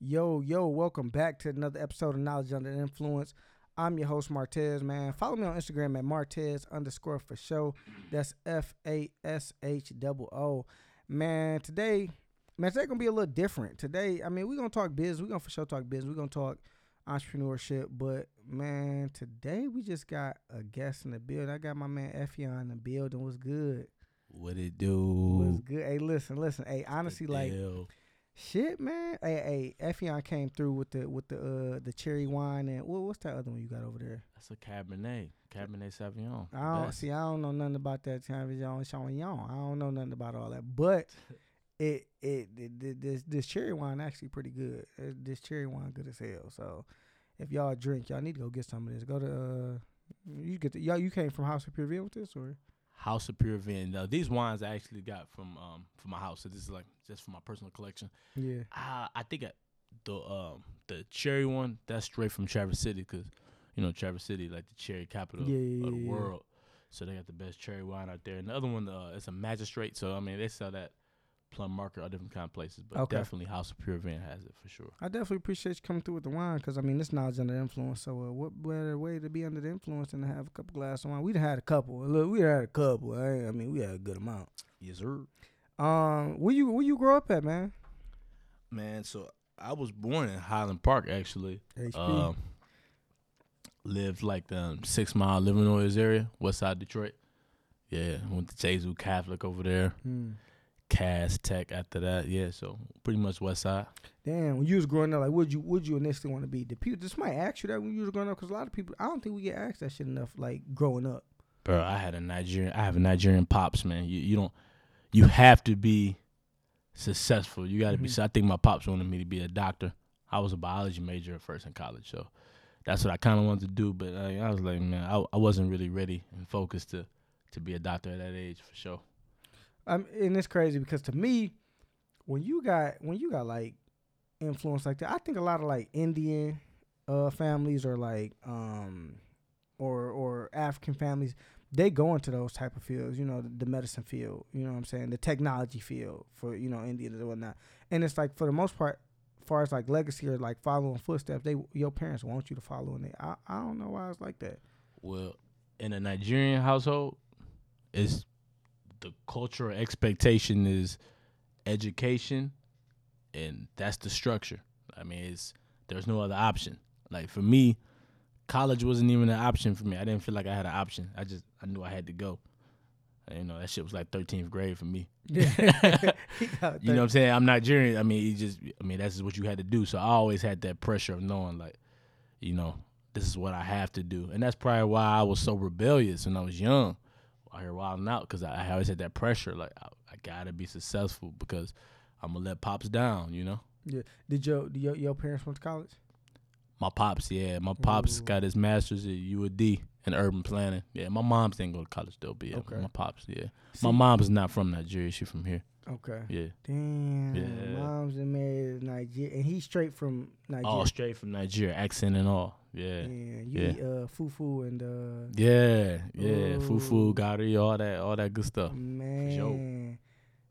Yo, yo, welcome back to another episode of Knowledge Under Influence. I'm your host, Martez, man. Follow me on Instagram at Martez underscore for show. That's F A S H double O. Man, today, man, today gonna be a little different. Today, I mean, we're gonna talk business. We're gonna for sure talk business. We're gonna talk entrepreneurship. But man, today we just got a guest in the building. I got my man Efiong in the building. What's good? What it do? What's good? Hey, listen, listen. Hey, honestly, like. Shit, man. Hey, hey, Efiong came through with the with the uh the cherry wine and what, what's that other one you got over there? that's a Cabernet, Cabernet Sauvignon. I don't best. see. I don't know nothing about that Sauvignon Sauvignon. I don't know nothing about all that, but it it, it, this this cherry wine actually pretty good. Uh, This cherry wine good as hell. So if y'all drink, y'all need to go get some of this. Go to uh, you get the, y'all. You came from House of Pure with this or? House of Pure Vin. Now, these wines I actually got from um from my house. So this is like just for my personal collection. Yeah. I I think I, the um the cherry one that's straight from Traverse City because you know Traverse City like the cherry capital Yeah, yeah, of the yeah, world. So they got the best cherry wine out there. And the other one, uh, it's a magistrate. So I mean, they sell that Plum Market or different kind of places, but Okay. definitely House of Pure Vin has it for sure. I definitely appreciate you coming through with the wine because I mean this knowledge under influence. So uh, what better way to be under the influence than to have a couple glasses of wine? We'd had a couple. Look, we had a couple. I, I mean we had a good amount. Yes, sir. Um, where you where you grow up at, man? Man, so I was born in Highland Park actually. HP. Um, lived like the um, six mile Livernois area, west side Detroit. Yeah, went to Gesu Catholic over there. Hmm. Cass Tech after that. Yeah, so pretty much west side. Damn, when you was growing up, like, would you would you initially want to be? Did people just might ask you that when you was growing up? Because a lot of people, I don't think we get asked that shit enough, like growing up. Bro, I had a Nigerian. I have a Nigerian pops, man. You you don't. You have to be successful. You got to be. Mhm. So I think my pops wanted me to be a doctor. I was a biology major at first in college, so that's what I kind of wanted to do. But uh, I was like, man, I, I wasn't really ready and focused to to be a doctor at that age for sure. Um, and it's crazy because to me, when you got when you got like influence like that, I think a lot of like Indian uh families or like um or or African families, they go into those type of fields, you know, the, the medicine field, you know what I'm saying, the technology field for you know Indians and whatnot. And it's like for the most part, far as like legacy or like following footsteps, they your parents want you to follow in it. I I don't know why it's like that. Well, in a Nigerian household, it's the cultural expectation is education, and that's the structure. I mean, it's there's no other option. Like for me, college wasn't even an option for me. I didn't feel like I had an option. I just I knew I had to go. You know, that shit was like 13th grade for me. Yeah. You know what I'm saying? I'm Nigerian. I mean, you just I mean that's just what you had to do. So I always had that pressure of knowing like, you know, this is what I have to do. And that's probably why I was so rebellious when I was young. I here wilding out because I, I always had that pressure. Like I, I gotta be successful because I'm gonna let pops down. You know, Yeah. Did your did your, your parents went to college? my pops. Yeah, my pops Ooh. got his master's at UAD in urban planning. Yeah, my mom's didn't go to college though, but yeah, Okay. my pops. Yeah, See- my mom's not from Nigeria. She from here. Okay. Yeah, Damn. Yeah. Mom's in married Nigeria, and he's straight from Nigeria. all straight from Nigeria, accent and all. Yeah. Yeah, you Yeah. eat uh, fufu and uh, Yeah, yeah, Ooh. fufu, gari, all that, all that good stuff. man,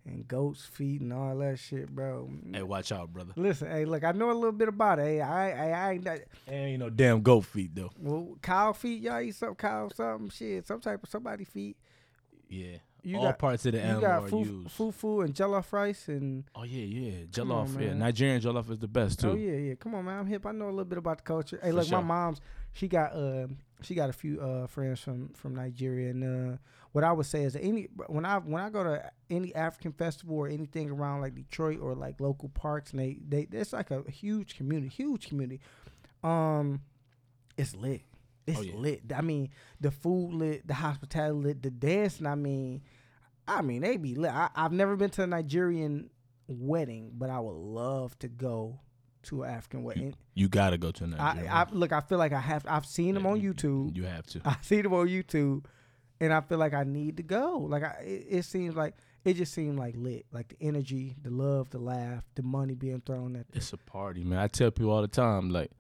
and goat's feet and all that shit, bro. Hey, watch out, brother. Listen, hey, look, I know a little bit about it. Hey, I, I, I ain't that. Ain't no damn goat feet though. Well, cow feet, y'all eat some cow, something shit, some type of somebody feet. Yeah, You all got parts of the you animal got are fufu, used. fufu and jollof rice and Oh yeah, yeah, Come on, jollof. yeah. Nigerian jollof is the best too. Oh yeah, yeah. Come on, man. I'm hip. I know a little bit about the culture. Hey, For look, my mom's she got uh she got a few uh friends from from Nigeria, and uh what I would say is that any when I when I go to any African festival or anything around like Detroit or like local parks, and they they it's like a huge community, huge community. Um, it's lit. It's Oh, yeah. lit. I mean, the food lit, the hospitality lit, the dancing. I mean, I mean they be lit. I, I've never been to a Nigerian wedding, but I would love to go to an African wedding. You gotta go to I, Nigeria. I look. I feel like I have. I've seen them on you- YouTube. You have to. I see them on YouTube, and I feel like I need to go. Like I, it, it seems like it just seemed like lit. Like the energy, the love, the laugh, the money being thrown at. It's a party, man. I tell people all the time, like,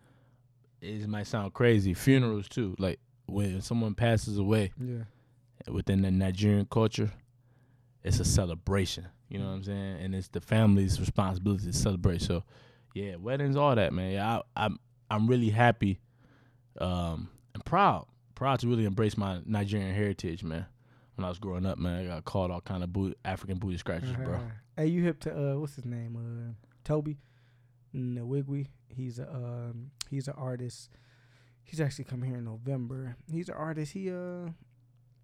it might sound crazy. Funerals too, like when someone passes away Yeah. within the Nigerian culture, it's a celebration. You know what I'm saying? And it's the family's responsibility to celebrate. So Yeah, weddings, all that, man. Yeah, I, I'm I'm really happy, um, and proud, proud to really embrace my Nigerian heritage, man. When I was growing up, man, I got called all kind of African booty scratches, bro. Uh-huh. Hey, you hip to uh, what's his name? Uh, Tobe Nwigwe. He's a um, he's an artist. He's actually coming here in November. He's an artist. He uh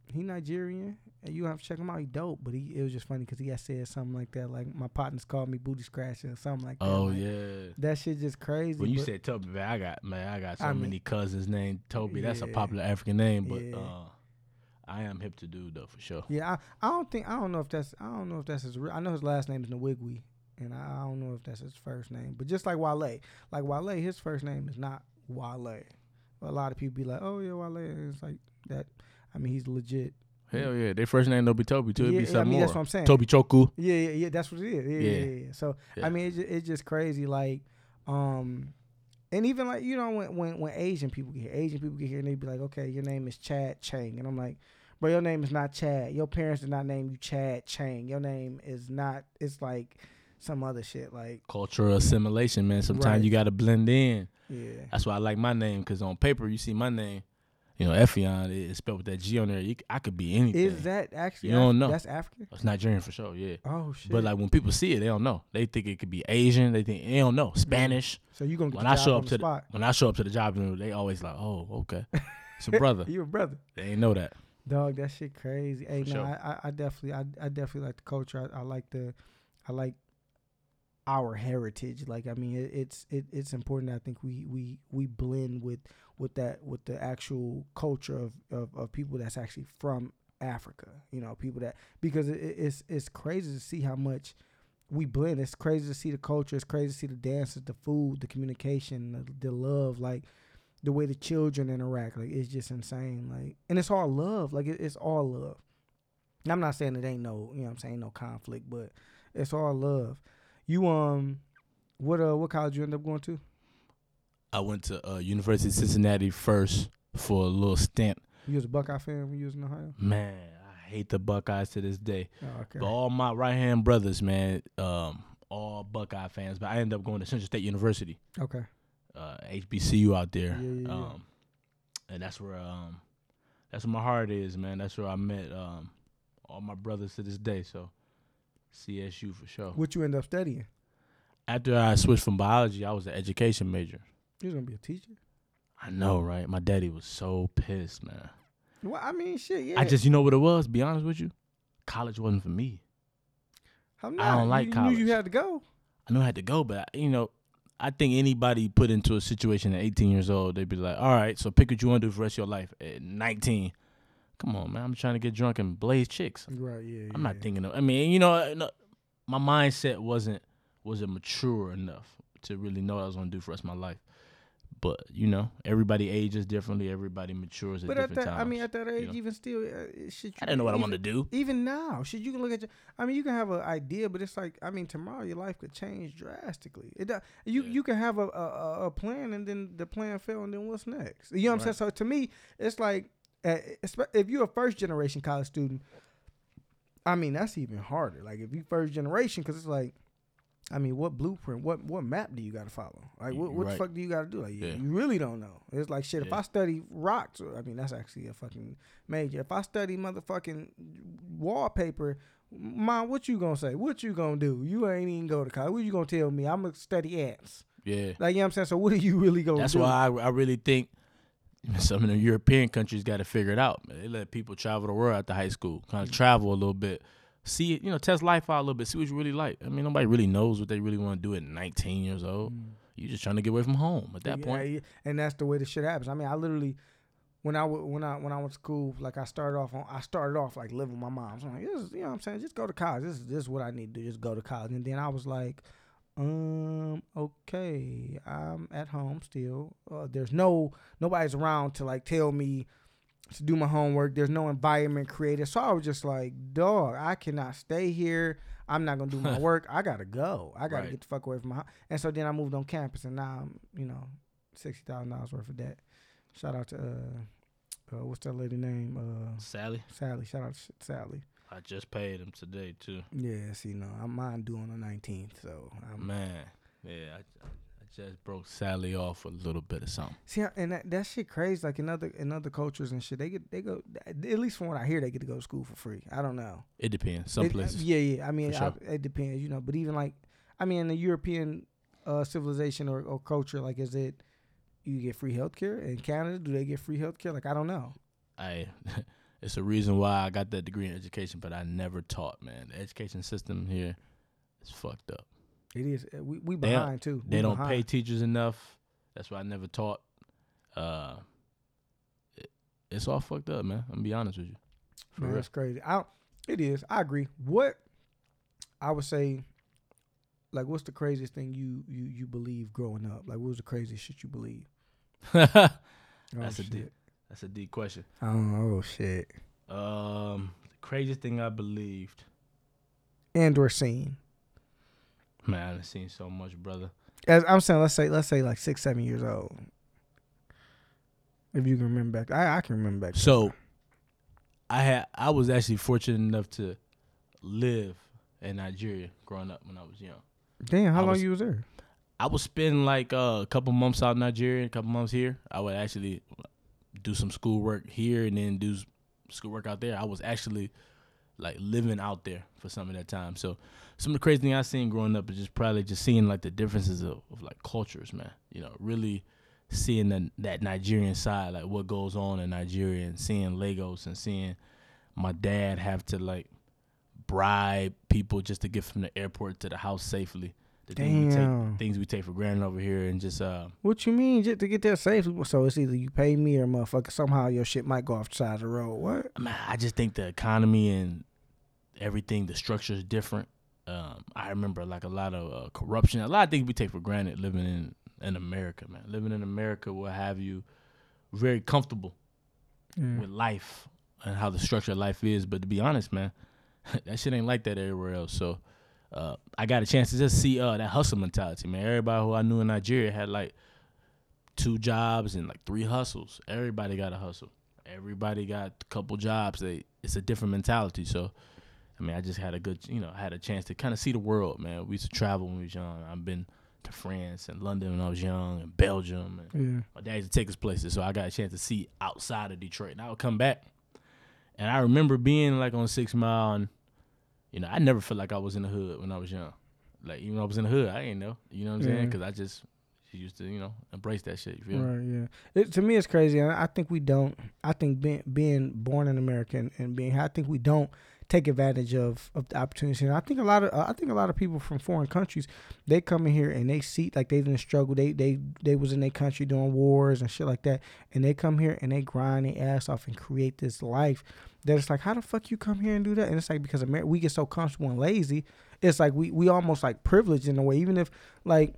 he Nigerian. And you have to check him out. He dope. But he it was just funny because he had said something like that. Like my partners called me booty scratching or something like that. Oh Like, yeah. That shit just crazy. When you but- said Toby, man, I got man, I got so I mean- many cousins named Toby. That's a popular African name, but Yeah. uh, I am hip to do though for sure. Yeah, I, I don't think I don't know if that's I don't know if that's his real. I know his last name is Nwigwe, and I, I don't know if that's his first name. But just like Wale, like Wale, his first name is not Wale. A lot of people be like, "Oh yeah, Wale." And it's like that. I mean, he's legit. Hell yeah, their first name don't be Toby too. It'd yeah, be I mean more. that's what I'm saying. Tobechukwu. Yeah, yeah, yeah. That's what it is. Yeah, yeah, Yeah. yeah. So. I mean, it's just, it's just crazy. Like, um, and even like you know when when when Asian people get here, Asian people get here and they be like, okay, your name is Chad Chang, and I'm like, bro, your name is not Chad. Your parents did not name you Chad Chang. Your name is not. It's like some other shit. Like, Cultural assimilation, man. Sometimes Right. you got to blend in. yeah, That's why I like my name because on paper you see my name, you know, Efiong is spelled with that G on there. You, I could be anything. is that actually? You don't know. That's African. It's Nigerian for sure, yeah. Oh shit. But like when people see it, they don't know. They think it could be Asian. They think they don't know mm-hmm. Spanish. so you gonna get when I show up to the- spot. When I show up to the job, interview, they always like, "Oh, okay, it's a brother." you a brother. they ain't know that. Dog, that shit crazy. Hey, For no, sure. I, I, I definitely, I, I definitely like the culture. I, I like the, I like our heritage. Like, I mean, it, it's it, it's important. I think we we we blend with with that with the actual culture of of, of people that's actually from Africa. You know, people that because it, it- it's it's crazy to see how much we blend. It's crazy to see the culture. It's crazy to see the dances, the food, the communication, the, the love. Like the way the children interact. Like it's just insane. Like and it's all love. Like it, it's all love. And I'm not saying it ain't no, you know I'm saying, no conflict, but it's all love. You um what uh what college you end up going to? I went to uh, University of Cincinnati first for a little stint. You was a Buckeye fan when you was in Ohio? Man, I hate the Buckeyes to this day. Oh, okay. But all my right hand brothers, man, um, all Buckeye fans. But I ended up going to Central State University, Okay. uh, HBCU out there. Yeah, yeah, yeah. Um, and that's where um, that's where my heart is, man. That's where I met um, all my brothers to this day. So CSU for sure. What you end up studying? After I switched from biology, I was an education major. You're gonna be a teacher? I know, right? My daddy was so pissed, man. Well, I mean shit, yeah. I just, you know what it was? Be honest with you, college wasn't for me. How I don't like you, you college. knew you had to go. I knew I had to go, but I, you know, I think anybody put into a situation at 18 years old, they'd be like, "All right, so pick what you want to do for the rest of your life." At 19, come on, man, I'm trying to get drunk and blaze chicks. Right, yeah. I'm not yeah. thinking of. I mean, you know, no, my mindset wasn't wasn't mature enough to really know what I was gonna do for the rest of my life. But you know, everybody ages differently. Everybody matures at But at different that, times. I mean, at that age, know? even still, uh, shit. I didn't know what I even, wanted to do. Even now, should you can look at your. I mean, you can have an idea, but it's like, I mean, tomorrow your life could change drastically. It you Yeah. you can have a, a a- plan, and then the plan fail, and then what's next? You know what I'm saying? So to me, it's like, if you're a first generation college student, I mean, that's even harder. Like if you first generation, because it's like. I mean, what blueprint, what what map do you got to follow? Like, what, what the fuck do you got to do? Like, you, Yeah. you really don't know. It's like shit. If I study rocks, I mean, that's actually a fucking major. If I study motherfucking wallpaper, mom, what you gonna say? What you gonna do? You ain't even go to college. What you gonna tell me? I'm gonna study ants. Yeah, Like, you know what I'm saying? So what are you really gonna that's do? why I, I really think some of the European countries got to figure it out. Man. They let people travel the world after high school, kind of travel a little bit, see it, you know, test life out a little bit, see what you really like. I mean, nobody really knows what they really want to do at 19 years old. Mm. You just trying to get away from home at that Yeah, point. yeah, and that's the way the shit happens. I mean, I literally, when I w- when I when I went to school, like I started off on, I started off like living with my mom. So I'm like, this is, you know, what I'm saying, just go to college. This is this is what I need to do. Just go to college. And then I was like, um, okay, I'm at home still. Uh, there's no nobody's around to like tell me to do my homework. There's no environment created. So I was just like, dog, I cannot stay here. I'm not gonna do my work. I gotta go. I gotta Right. get the fuck away from my house. And so then I moved on campus, and now I'm, you know, sixty thousand dollars worth of debt. Shout out to uh, uh, what's that lady name? Uh, Sally, Sally. Shout out to Sally. I just paid him today too. Yeah, see, no, I'm mine due on the nineteenth, so I'm, Man, Yeah, I, I just broke Sally off a little bit of something. See, and that, that shit crazy. Like in other in other cultures and shit, they get they go. At least from what I hear, they get to go to school for free. I don't know. It depends. Some It- uh, places. Yeah, yeah. I mean, sure. I, it depends, you know. But even like, I mean, in the European uh, civilization or, or culture, like, is it you get free healthcare in Canada? Do they get free healthcare? Like, I don't know. I it's a reason why I got that degree in education, but I never taught, man. The education system here is fucked up. It is. uh, We we They behind too. They don't pay teachers enough. That's why I never taught. Uh it, it's all fucked up, man. I'm gonna be honest with you. For Man, real. that's crazy. I it is. I agree. What I would say, like, what's the craziest thing you you you believe growing up? Like, what was the craziest shit you believe? That's Oh, a shit. deep that's a deep question. Oh, oh shit. Um the craziest thing I believed. And or seen. Man, I've seen so much, brother. As I'm saying, let's say let's say like six, seven years old. If you can remember back, I I can remember back. So I had I was actually fortunate enough to live in Nigeria growing up when I was young. damn, how I long was- you was there? I would spend like uh, a couple months out in Nigeria, a couple months here. I would actually do some schoolwork here and then do schoolwork out there. I was actually like living out there for some of that time. So some of the crazy thing I seen growing up is just probably just seeing like the differences of, of like cultures, man. You know, really seeing the, that Nigerian side, like what goes on in Nigeria, and seeing Lagos and seeing my dad have to like bribe people just to get from the airport to the house safely. The things we take, things we take for granted over here, and just uh, What you mean just to get there safe? So it's either you pay me or motherfucker somehow your shit might go off the side of the road. What? I, mean, I just think the economy and everything, the structure is different. Um, I remember like a lot of uh, corruption, a lot of things we take for granted living in in America, man. Living in America will have you very comfortable Yeah. with life and how the structure of life is. But to be honest, man, that shit ain't like that everywhere else. So uh, I got a chance to just see uh, that hustle mentality, man. Everybody who I knew in Nigeria had like two jobs and like three hustles. Everybody got a hustle. Everybody got a couple jobs. They it's a different mentality. So I mean, I just had a good, you know, I had a chance to kind of see the world, man. We used to travel when we was young. I've been to France and London when I was young, and Belgium, and Yeah. my dad used to take us places, so I got a chance to see outside of Detroit. And I would come back, and I remember being like on Six Mile, and you know, I never felt like I was in the hood when I was young. Like even when I was in the hood, I didn't know. You know what I'm saying? Because I just used to, you know, embrace that shit. You feel me? Right, yeah. It, to me, it's crazy, and I think we don't. I think being being born in America and, and being, I think we don't take advantage of of the opportunities. And I think a lot of, I think a lot of people from foreign countries, they come in here and they see like they didn't struggle. They they they was in their country doing wars and shit like that, and they come here and they grind their ass off and create this life. That it's like, how the fuck you come here and do that? And it's like because Amer- we get so comfortable and lazy. It's like we we almost like privileged in a way, even if like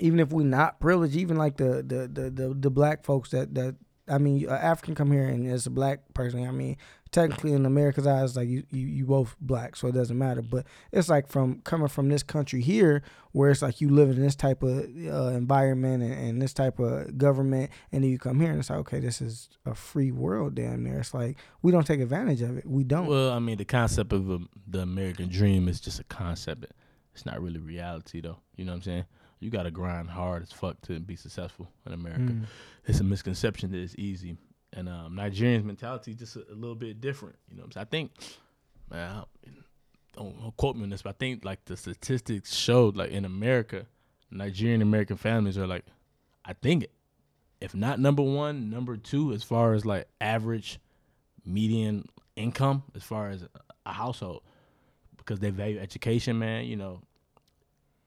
even if we're not privileged, even like the the the the, the black folks that that I mean, African come here and as a black person, I mean, technically in America's eyes, like you, you you both black, so it doesn't matter. But it's like from coming from this country here, where it's like you live in this type of uh, environment and, and this type of government, and then you come here and it's like, okay, this is a free world down there. It's like we don't take advantage of it. We don't. Well, I mean, the concept of um, the American dream is just a concept. It's not really reality, though. You know what I'm saying? You got to grind hard as fuck to be successful in America. Mm. It's a misconception that it's easy. And um, Nigerians' mentality is just a, a little bit different. You know what I'm saying? I think, man, I don't, don't quote me on this, but I think like the statistics showed like in America, Nigerian American families are like, I think, if not number one, number two as far as like average median income as far as a household because they value education, man. You know,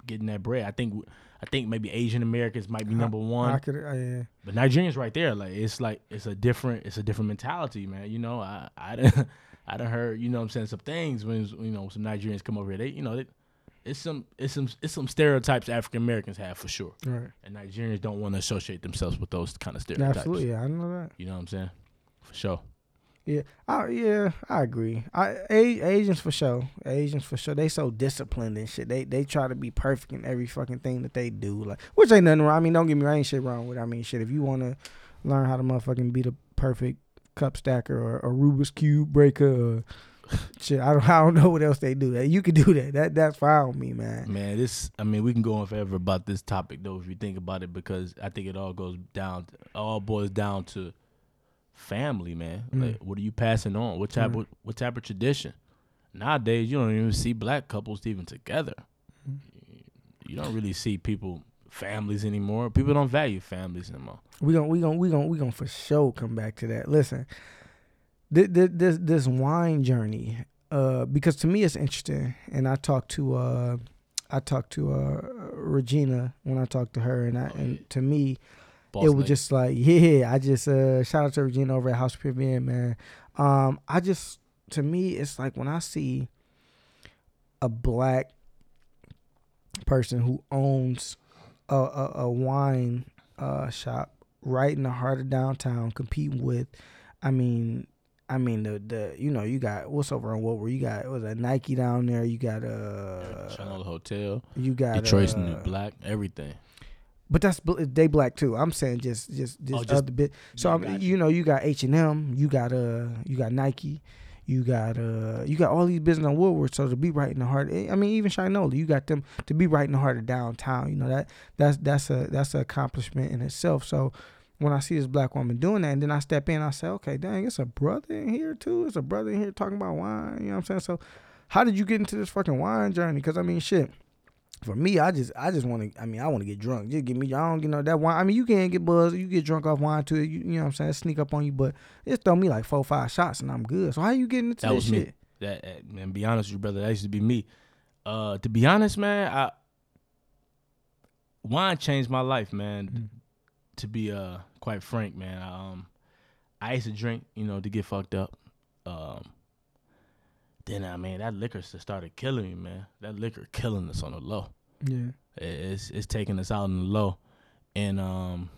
getting that bread. I think I think maybe Asian Americans might be number I one, could, uh, yeah. but Nigerians right there. Like it's like it's a different it's a different mentality, man. You know, I I done, I done heard you know what I'm saying some things when you know some Nigerians come over here. They you know they, it's some it's some it's some stereotypes African Americans have for sure, Right. and Nigerians don't want to associate themselves with those kind of stereotypes. Absolutely. Yeah, I know that. You know what I'm saying? For sure. Yeah, I, yeah, I agree. I A, Asians for sure. Asians for sure. They so disciplined and shit. They they try to be perfect in every fucking thing that they do. Like, which ain't nothing wrong. I mean, don't get me wrong. Ain't shit wrong with. it. I mean, shit. If you want to learn how to motherfucking be the perfect cup stacker or a Rubik's cube breaker, or shit, I don't, I don't know what else they do. That you can do that. That that's fine with me, man. Man, this I mean, we can go on forever about this topic though if you think about it because I think it all goes down all boils down to family, man. Mm. Like what are you passing on? What type Mm. of what type of tradition? Nowadays you don't even see black couples even together. Mm. You don't really see people families anymore. People don't value families anymore. We gon' we gon' we gon' we gon' for sure come back to that. Listen, this this this wine journey, uh, because to me it's interesting, and I talked to uh, I talked to uh Regina when I talked to her, and I Oh, and to me Boss it was just like yeah, I just uh shout out to Regina over at House of Pure Vin, man. Um, I just to me it's like when I see a black person who owns a a, a wine uh shop right in the heart of downtown competing with I mean I mean the the you know you got what's over on were you got it was a Nike down there you got uh Channel Hotel, you got Detroit's uh, new black, everything. But that's they black too. I'm saying just just this Oh, just- other bit. So yeah, I'm, got you. you. know you got H and M, you got uh you got Nike, you got uh you got all these business on Woodward. So to be right in the heart, I mean even Shinola, you got them to be right in the heart of downtown. You know that that's that's a that's an accomplishment in itself. So when I see this black woman doing that, and then I step in, I say, okay, dang, it's a brother in here too. It's a brother in here talking about wine. You know what I'm saying? So how did you get into this fucking wine journey? Because I mean, shit for me, I just I just want to. I mean, I want to get drunk. Just give me. I don't get no that wine. I mean, you can't get buzzed. You get drunk off wine too. You, you know what I'm saying? Sneak up on you, but just throw me like four five shots and I'm good. So how you getting into That this was me. shit? That man, be honest with you, brother. That used to be me. Uh, to be honest, man, I wine changed my life, man. Mhm. To be uh quite frank, man. Um, I used to drink, you know, to get fucked up. Um, then I mean that liquor started killing me, man. That liquor killing us on the low. Yeah. It's it's taking us out on the low, and um,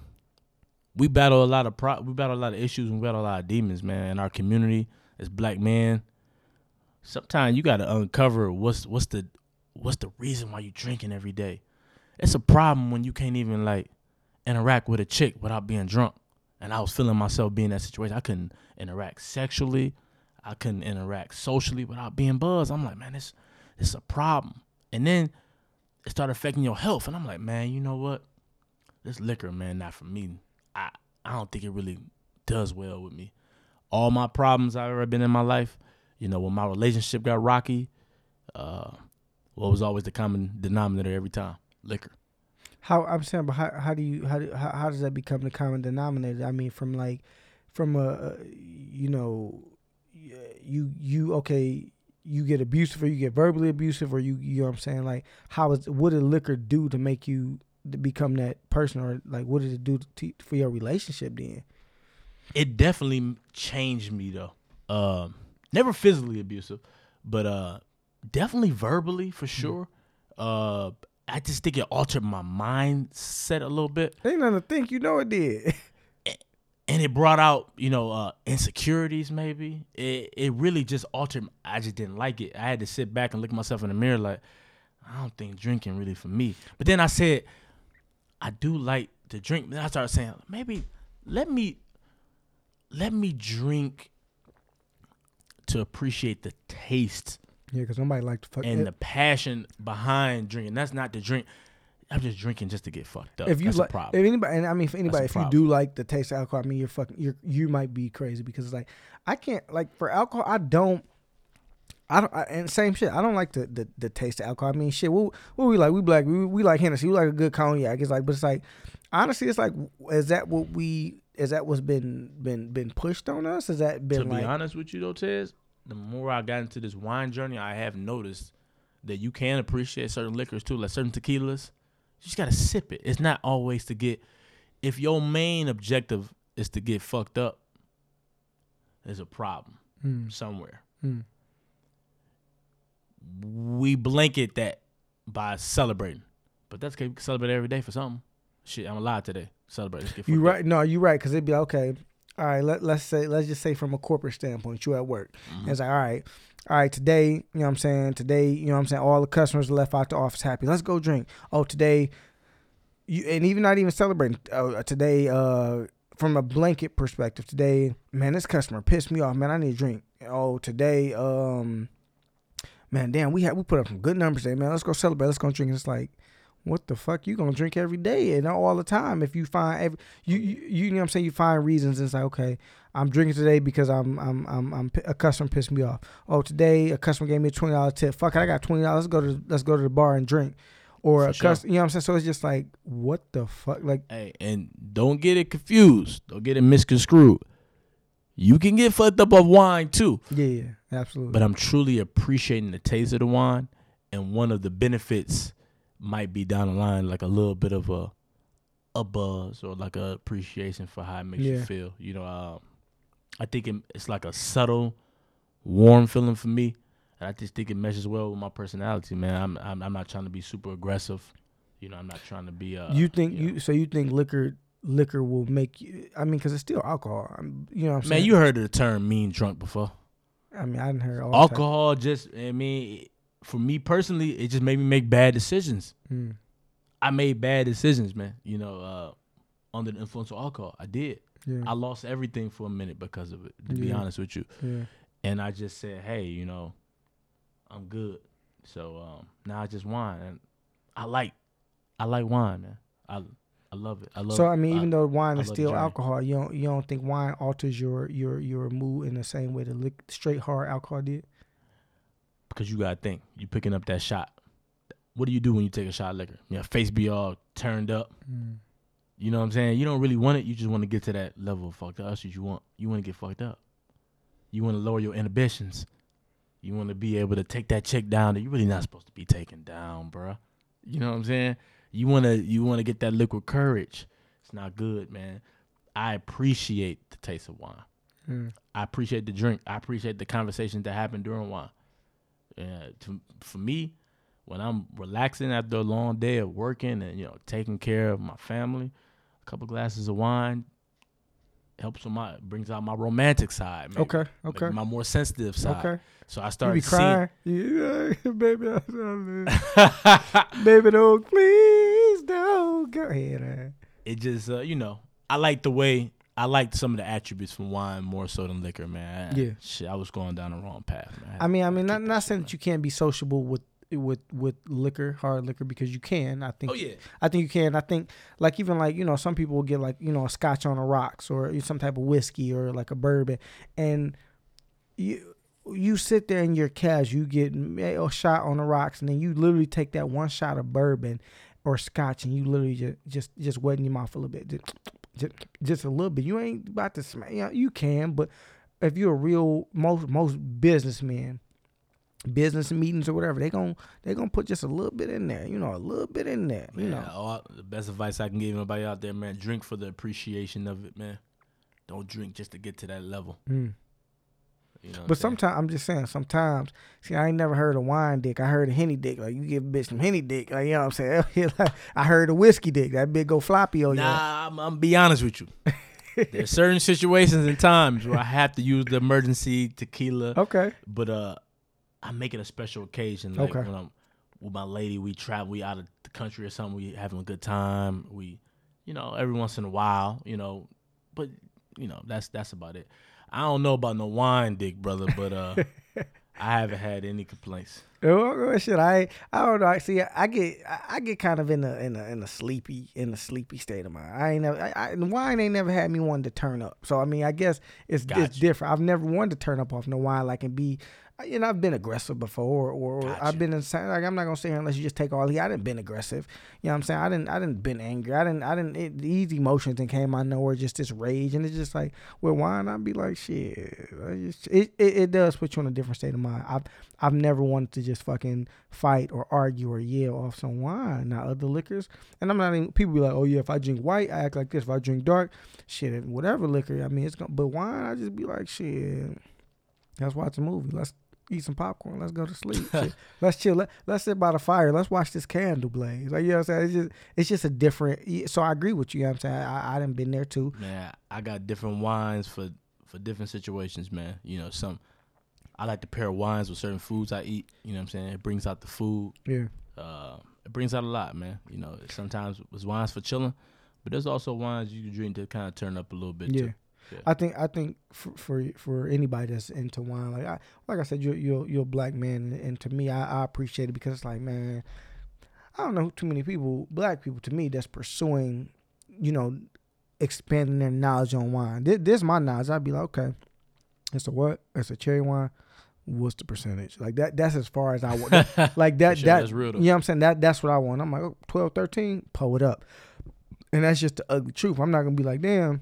we battle a lot of pro- we battle a lot of issues. and We battle a lot of demons, man. In our community, as black men, sometimes you got to uncover what's what's the what's the reason why you drinking every day. It's a problem when you can't even like interact with a chick without being drunk. And I was feeling myself being in that situation. I couldn't interact sexually. I couldn't interact socially without being buzzed. I'm like, man, this this is a problem. And then it started affecting your health. And I'm like, man, you know what? This liquor, man, not for me. I I don't think it really does well with me. All my problems I've ever been in my life, you know, when my relationship got rocky, uh, what was always the common denominator every time? Liquor. How I'm saying, but how how do you how do, how, how does that become the common denominator? I mean, from like from a you know you you okay you get abusive or you get verbally abusive or you you know what I'm saying like how is what did liquor do to make you to become that person or like what did it do to, for your relationship then? It definitely changed me though. Um, never physically abusive, but uh, definitely verbally for sure. Uh, I just think it altered my mindset a little bit. Ain't nothing to think, you know it did. and it brought out you know uh insecurities maybe. It it really just altered i just didn't like it. I had to sit back and look at myself in the mirror like i don't think drinking really for me. But then i said i do like to drink. Then i started saying maybe let me let me drink to appreciate the taste yeah, because nobody like to fuck. and the passion behind drinking. That's not to drink i'm just drinking just to get fucked up if you that's like, a problem if anybody, and I mean, for anybody, if you do like the taste of alcohol, I mean, you're fucking, you're, you might be crazy because it's like, I can't like for alcohol, I don't, I don't, I, and same shit, I don't like the, the, the taste of alcohol. I mean, shit, what, what we like, we black, we, we like Hennessy, we like a good cognac. It's like, but it's like, honestly, it's like, is that what we, is that what's been, been, been pushed on us? Is that been to like, be honest with you though, Tez, the more I got into this wine journey, I have noticed that you can appreciate certain liquors too, like certain tequilas. You just gotta sip it. It's not always to get. If your main objective is to get fucked up, there's a problem Hmm, somewhere. hmm. We blanket that by celebrating, but that's okay. Celebrate every day for something. Shit, I'm alive today. Celebrate. You fucked up. right? No, you right. Cause it'd be like, okay. All right. Let let's say let's just say from a corporate standpoint, you at work. Mhm. It's like, all right, all right. Today, you know what I'm saying. Today, you know what I'm saying. All the customers left out the office happy. Let's go drink. Oh, today, you and even not even celebrating. Uh, today, uh, from a blanket perspective, today, man, this customer pissed me off. Man, I need a drink. Oh, today, um, man, damn, we had we put up some good numbers today, man. Let's go celebrate. Let's go drink. And it's like, what the fuck? You gonna drink every day and all the time? If you find every, you, you you know what I'm saying, you find reasons. And it's like, okay, I'm drinking today because I'm I'm I'm, I'm a customer pissed me off. Oh, today a customer gave me a twenty dollar tip. Fuck it, I got twenty dollars. Let's go to let's go to the bar and drink. Or For a sure. customer, you know what I'm saying? So it's just like, what the fuck? Like, Hey, and don't get it confused. Don't get it misconstrued. You can get fucked up off wine too. yeah, yeah, absolutely. But I'm truly appreciating the taste of the wine, and one of the benefits might be down the line, like a little bit of a a buzz or like a appreciation for how it makes you feel. You know, um, I think it, it's like a subtle, warm feeling for me, and I just think it meshes well with my personality, man. I'm I'm, I'm not trying to be super aggressive. You know, I'm not trying to be. Uh, you think know. you so you think liquor liquor will make you? I mean, because it's still alcohol. I'm, you know what I'm Man, saying? you heard of the term "mean drunk" before? I mean, I didn't hear type- Alcohol just, I mean, for me personally, it just made me make bad decisions. Mm, I made bad decisions, man. You know, uh, under the influence of alcohol, I did. yeah, I lost everything for a minute because of it. To be honest with you, yeah. and I just said, hey, you know, I'm good. So um, now I just wine, and I like, I like wine, man. I I love it. I love. So I mean, even though wine I is still alcohol, you don't you don't think wine alters your your your mood in the same way the lick, straight hard alcohol did? Because you gotta think, you picking up that shot. What do you do when you take a shot of liquor? Your face be all turned up. Mm. You know what I'm saying? You don't really want it. You just want to get to that level of fucked up. That's what you want. You want to get fucked up. You want to lower your inhibitions. You want to be able to take that chick down that you're really not supposed to be taken down, bruh. You know what I'm saying? You want to you want to get that liquid courage. It's not good, man. I appreciate the taste of wine. Mm. I appreciate the drink. I appreciate the conversations that happen during wine. To, for me, when I'm relaxing after a long day of working and you know taking care of my family, a couple glasses of wine helps with my brings out my romantic side. Maybe, Okay, okay, my more sensitive side. okay. So I You started be seeing. crying, yeah, baby. Baby, don't please don't go ahead. it just uh, you know I like the way I liked some of the attributes from wine more so than liquor, man. I- Yeah. shit, I was going down the wrong path, man. I mean, I mean, not not saying that you can't be sociable with with with liquor, hard liquor, because you can. I think. Oh yeah, I think you can. I think like even like you know some people will get like you know a scotch on the rocks or some type of whiskey or like a bourbon, and you you sit there in your cash, you get a shot on the rocks, and then you literally take that one shot of bourbon or scotch, and you literally just just just wet in your mouth a little bit, just just, just a little bit. You ain't about to smack. You, know, you can, but if you're a real most most businessmen business meetings or whatever they gon' they gonna put just a little bit in there you know a little bit in there you know all, the best advice I can give anybody out there, man, drink for the appreciation of it, man. Don't drink just to get to that level. Mm. You know But sometimes I'm just saying, sometimes see, I ain't never heard a wine dick. I heard a henny dick. Like you give a bitch some henny dick. Like you know what I'm saying. I heard a whiskey dick. That big go floppy on you. Nah, I'm, I'm be honest with you. There's certain situations and times where I have to use the emergency tequila, Okay. but uh, I make it a special occasion. Like Okay. when I'm with my lady, we travel, we out of the country or something, we having a good time. We, you know, every once in a while, you know, but you know, that's that's about it. I don't know about no wine dick, brother, but uh, I haven't had any complaints. Oh, oh, shit, I I don't know. I see. I get I, get kind of in a in a in a sleepy in a sleepy state of mind. I ain't never. I, I, wine ain't never had me wanting to turn up. So I mean, I guess it's it's different. I've never wanted to turn up off no wine. Like and be. You know, I've been aggressive before, or, or Gotcha. I've been in. Like I'm not gonna say here unless you just take all the. I didn't been aggressive. You know what I'm saying? I didn't. I didn't been angry. I didn't. I didn't. It, these emotions and came out nowhere. Just this rage, and it's just like with wine. I'd be like, shit. I just, it, it it does put you in a different state of mind. I've I've never wanted to just fucking fight or argue or yell off some wine. Now other liquors, and I'm not even. People be like, oh yeah, if I drink white, I act like this. If I drink dark, shit, whatever liquor. I mean, it's gonna. But wine, I just be like, shit. Let's watch a movie. Let's eat some popcorn. Let's go to sleep. Let's chill. Let, let's sit by the fire. Let's watch this candle blaze. Like you know what I'm saying? It's just it's just a different. So I agree with you. you know what I'm saying I I done been there too. Man, I got different wines for for different situations, man. You know, some I like to pair wines with certain foods I eat. You know what I'm saying? It brings out the food. Yeah. Uh, it brings out a lot, man. You know, sometimes it's wines for chilling, But there's also wines you can drink to kind of turn up a little bit Yeah. too. Yeah. I think I think for, for for anybody that's into wine, like I like I said, you're you're, you're a black man, and, to me, I, I appreciate it because it's like, man, I don't know too many people, black people, to me, that's pursuing, you know, expanding their knowledge on wine. This, this is my knowledge. I'd be like, okay, it's a what? It's a cherry wine. What's the percentage? Like that. That's as far as I want. like that. sure, that. that's real though. You know what I'm saying? That that's what I want. I'm like, oh, 12, 13, pull it up. And that's just the ugly truth. I'm not gonna be like, damn,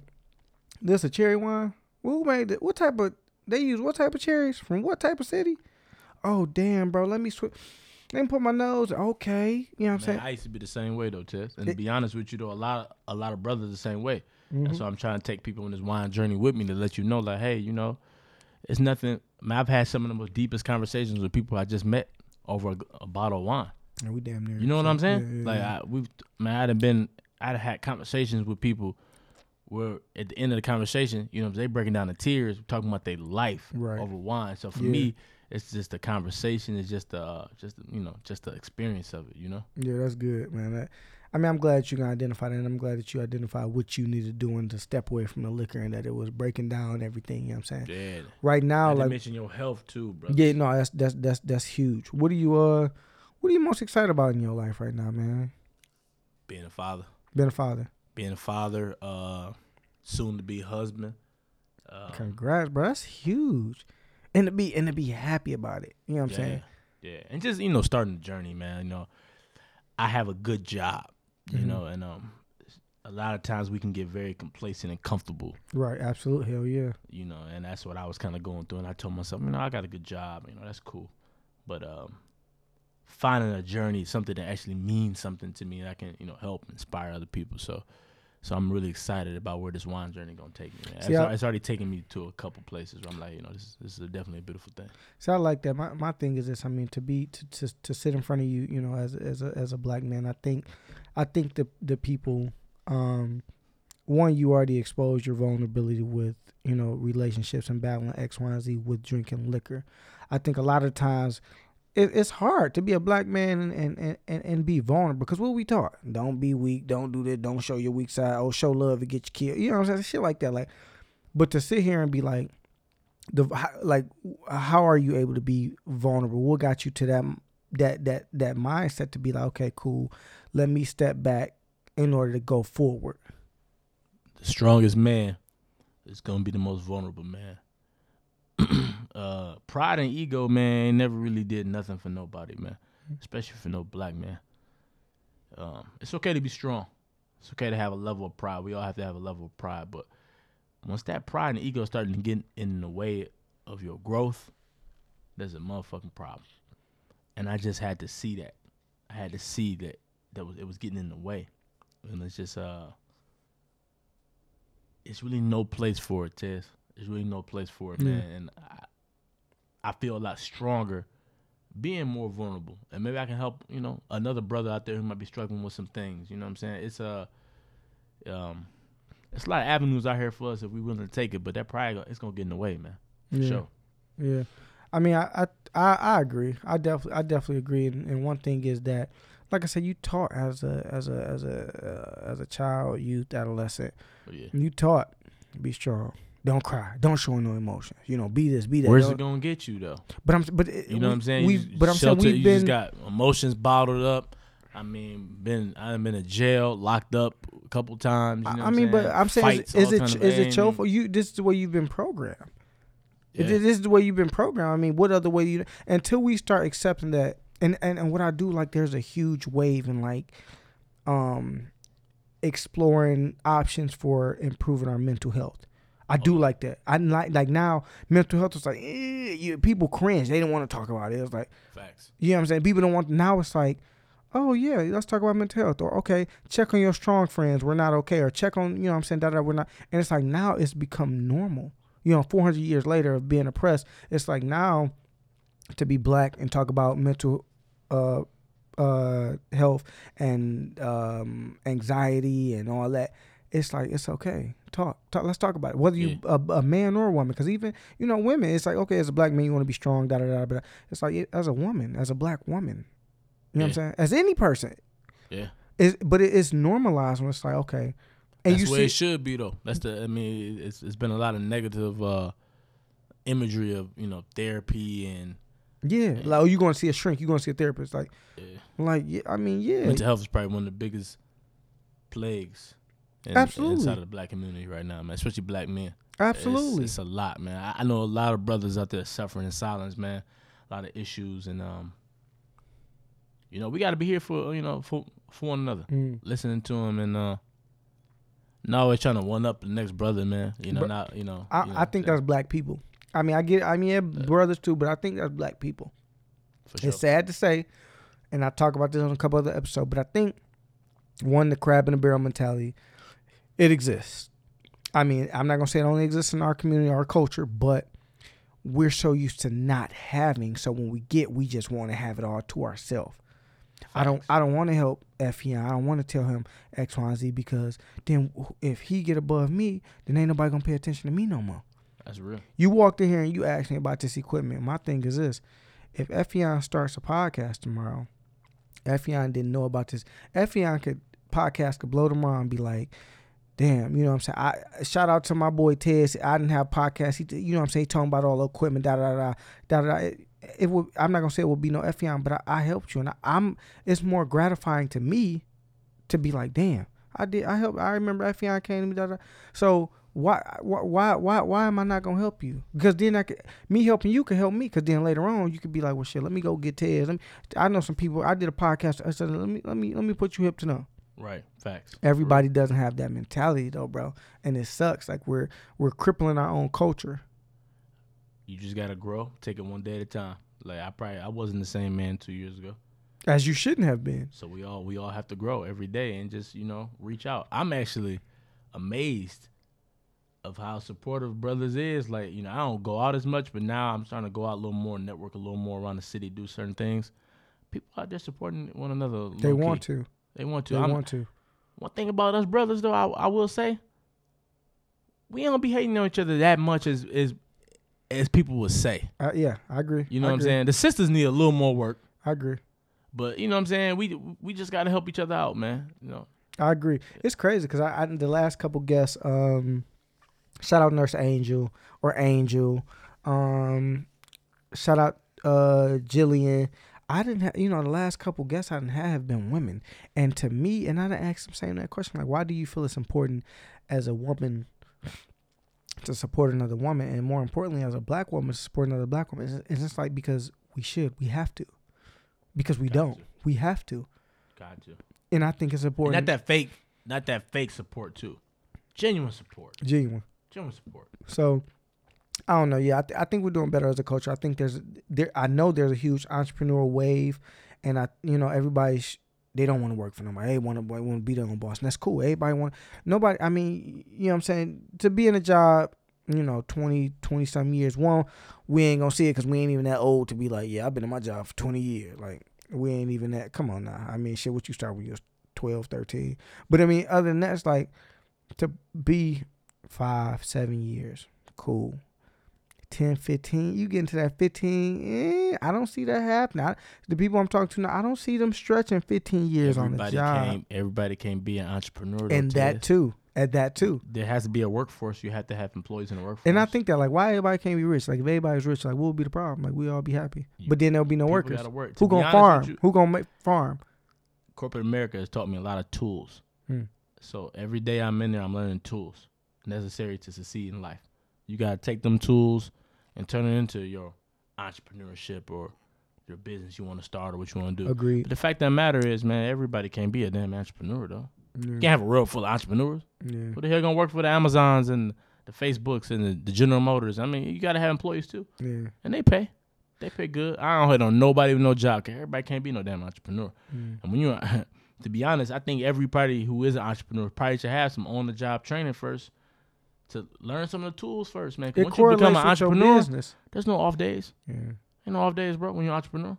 this a cherry wine? Who made it? What type of they use what type of cherries? From what type of city? Oh damn, bro. Let me switch. Let me put my nose. Okay. You know what I'm Man, saying? I used to be the same way though, Tess. And It- to be honest with you though, a lot a lot of brothers the same way. Mhm. And so I'm trying to take people on this wine journey with me to let you know, like, hey, you know, it's nothing. I mean, I've had some of the most deepest conversations with people I just met over a, a bottle of wine. Yeah, we damn near. You know what I'm saying? Yeah, yeah, like, yeah. I, we've, man, I'd have been, I'd have had conversations with people where at the end of the conversation, you know, they breaking down the tears, talking about their life Right. over wine. So for Yeah. me, it's just a conversation. It's just the, uh, just the, you know, just the experience of it. You know. Yeah, that's good, man. That, I mean, I'm glad you can identify that, and I'm glad that you identified what you needed doing to step away from the liquor, and that it was breaking down everything. You know what I'm saying? Yeah. Right now, like mention your health too, bro. Yeah, no, that's that's that's that's huge. What are you uh what are you most excited about in your life right now, man? Being a father. Being a father. being a father, uh, soon to be husband. Um, Congrats, bro. That's huge. And to be and to be happy about it. You know what I'm yeah, saying? yeah, and just you know, starting the journey, man. You know, I have a good job, you Mhm. know, and um, a lot of times we can get very complacent and comfortable, Right, absolute hell yeah. you know, and that's what I was kind of going through. And I told myself, you know, I got a good job, you know, that's cool, but um, finding a journey, something that actually means something to me, that I can, you know, help inspire other people. So. So I'm really excited about where this wine journey gonna take me. See, It's, I- it's already taken me to a couple places where I'm like, you know, this, this is definitely a beautiful thing. So I like that. My my thing is this. I mean, to be to, to to sit in front of you, you know, as as a as a black man, I think, I think the the people, um, one you already exposed your vulnerability with you know relationships and battling X, Y, and Z with drinking liquor. I think a lot of times. It, it's hard to be a black man and, and, and, and, be vulnerable because what we taught don't be weak don't do that don't show your weak side oh show love and get you killed you know what I'm saying shit like that like but to sit here and be like the like how are you able to be vulnerable what got you to that that that that mindset to be like okay cool let me step back in order to go forward the strongest man is gonna be the most vulnerable man. uh, pride and ego, man, never really did nothing for nobody, man. Especially for no black man. Um, it's okay to be strong. It's okay to have a level of pride. We all have to have a level of pride, but once that pride and ego starting to get in the way of your growth, there's a motherfucking problem. And I just had to see that. I had to see that that was it was getting in the way, and it's just uh it's really no place for it, Tess. There's really no place for it, man. And I, I feel a lot stronger being more vulnerable. And maybe I can help, you know, another brother out there who might be struggling with some things. You know what I'm saying? It's a um it's a lot of avenues out here for us if we willing to take it, but that pride it's gonna get in the way, man. For yeah sure. yeah i mean I, I i agree i definitely i definitely agree and, and one thing is that like i said you taught as a as a as a uh, as a child youth adolescent But yeah. you taught be strong don't cry don't show no emotions you know be this be that Where's Don't- it gonna get you though? but i'm but it- You know we- what I'm saying? we You but i'm saying shelter- we've you been just got emotions bottled up. I mean, been I've been in jail, locked up a couple times. You know I mean, but? I'm saying, Fights, is, is it is it your you? This is the way you've been programmed. yeah. This is the way you've been programmed. I mean, what other way do you? Until we start accepting that, and and and what I do like, there's a huge wave in like, um, exploring options for improving our mental health. I do like that. I like like now mental health is like eh, you, people cringe. They don't want to talk about it. It's like Facts. you know what I'm saying? People don't want now it's like, oh yeah, let's talk about mental health. Or okay, check on your strong friends, we're not okay. Or check on, you know what I'm saying, da da we're not and it's like now it's become normal. You know, four hundred years later of being oppressed, it's like now to be black and talk about mental uh uh health and um anxiety and all that, it's like it's okay. Talk, talk. Let's talk about it. Whether you a, a man or a woman, because even you know women, it's like okay, as a black man, you want to be strong, da da da. But it's like as a woman, as a black woman, you know what I'm saying? As any person, Yeah. is but it is normalized when it's like okay, And That's you see, it should be though. That's the. I mean, it's it's been a lot of negative uh, imagery of you know therapy and yeah, like oh, you going to see a shrink, you're going to see a therapist, like, Yeah. like yeah, I mean, yeah, mental health is probably one of the biggest plagues. In, Absolutely. inside of the black community right now, man. Especially black men. It's- absolutely. it's, a lot, man. I, I know a lot of brothers out there suffering in silence, man. A lot of issues, and um, you know, we got to be here for you know for for one another, Mm. listening to them, and uh, not always trying to one up the next brother, man. You know, But not you know. I, you know I think that's black people. I mean, I get, I mean, yeah, brothers too, but I think that's black people. for sure. It's sad to say, and I talk about this on a couple other episodes, but I think one, the crab in the barrel mentality, it exists. I mean, I'm not gonna say it only exists in our community, our culture, but we're so used to not having. So when we get, we just want to have it all to ourselves. I don't, I don't want to help Fion. I don't want to tell him X, Y, and Z because then if he get above me, then ain't nobody gonna pay attention to me no more. That's real. You walked in here and you asked me about this equipment. My thing is this: if Efiong starts a podcast tomorrow, Efiong didn't know about this. Efiong could podcast could blow tomorrow and be like, "Damn, you know what I'm saying?" I shout out to my boy Ted. I didn't have podcast. He, you know what I'm saying? He talking about all the equipment. Da da da da da. It, would. I'm not gonna say it would be no Efiong, but I, I helped you, and I, I'm. It's more gratifying to me to be like, "Damn, I did. I helped. I remember Efiong came to me." Da, da. So why why why why am I not gonna help you? Because then I could me helping you could help me. Because then later on you could be like, well, shit, let me go get Ted. Let me, I know some people. I did a podcast. I said, let me let me let me put you hip to know. Right. Facts. Everybody doesn't have that mentality though, bro, and it sucks. Like we're we're crippling our own culture. You just gotta grow. Take it one day at a time. Like I probably I wasn't the same man two years ago. As you shouldn't have been. So we all we all have to grow every day and just you know reach out. I'm actually amazed of how supportive brothers is. Like you know I don't go out as much, but now I'm trying to go out a little more, network a little more around the city, do certain things. People out there supporting one another. They want to. They want to. They I'm- want to. one thing about us brothers though, I, I will say, we don't be hating on each other that much as as as people would say. Uh, yeah, I agree. You know I what I'm saying? The sisters need a little more work. I agree. But you know what I'm saying? We we just gotta help each other out, man. You know. I agree. It's crazy because I, I the last couple guests, um, shout out Nurse Angel or Angel, um, shout out uh Jillian. I didn't have, you know, the last couple guests I didn't have have been women, and to me, and I didn't ask them same that question like, why do you feel it's important as a woman to support another woman, and more importantly, as a black woman to support another black woman? It's, it's just like because we should, we have to, because we don't, we have to, Got you. and I think it's And important. not that fake, not that fake support too. Genuine support. genuine. Genuine support. So I don't know. Yeah, I, th- I think we're doing better as a culture. I think there's there. I know there's a huge entrepreneurial wave, and I you know everybody sh- they don't want to work for nobody. They want to want to be their own boss, and that's cool. Everybody want nobody. I mean, you know what I'm saying to be in a job. You know, 20, 20 some years. One, we ain't gonna see it because we ain't even that old to be like, yeah, I've been in my job for 20 years. Like, we ain't even that. Come on now. I mean, shit, what you start when you was 12, 13. But I mean, other than that, it's like to be five, seven years. Cool. 10, 15, you get into that 15, eh, I don't see that happening. I, the people I'm talking to now, I don't see them stretching 15 years on the job. can't everybody can't be an entrepreneur. and that Ted. too. At that too. there has to be a workforce. You have to have employees in the workforce. And I think that like why everybody can't be rich? Like if everybody's rich, like what would be the problem? Like we all be happy. You- But then there'll be no workers. work. Who gonna farm? you, Who gonna make farm? corporate America has taught me a lot of tools. Hmm. So every day I'm in there, I'm learning tools necessary to succeed in life. You gotta take them tools and turn it into your entrepreneurship or your business you want to start or what you want to do. Agreed. But the fact of the matter is, man, everybody can't be a damn entrepreneur though. Yeah. You can't have a world full of entrepreneurs. yeah. Who the hell gonna work for the Amazons and the Facebooks and the, the General Motors? I mean, you gotta have employees too, Yeah. and they pay. They pay good. I don't hate on nobody with no job. 'cause everybody can't be no damn entrepreneur. Mm. And when you, to be honest, I think everybody who is an entrepreneur probably should have some on the job training first to learn some of the tools first, man. It once you become an entrepreneur, there's no off days. Yeah. Ain't no off days, bro. When you're an entrepreneur,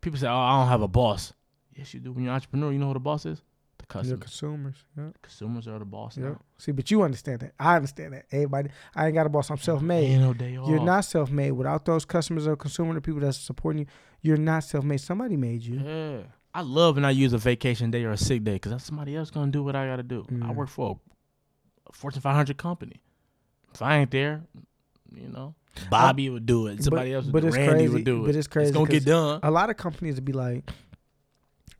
people say, "Oh, I don't have a boss." Yes, you do. When you're an entrepreneur, you know who the boss is? The Your customer. consumers. Yeah. Consumers are the boss Yeah. now. See, but you understand that. I understand that. Everybody, I ain't got a boss. I'm self-made. Ain't no day off. You're not self-made without those customers or consumer, the people that's supporting you. You're not self-made. Somebody made you. Yeah. I love when I use a vacation day or a sick day because somebody else gonna do what I gotta do. I Mm. work for a Fortune 500 company. If I ain't there, you know, Bobby would do it. Somebody else, would but do it. it's Randy crazy- would do it. but it's crazy It's gonna get done. a lot of companies would be like,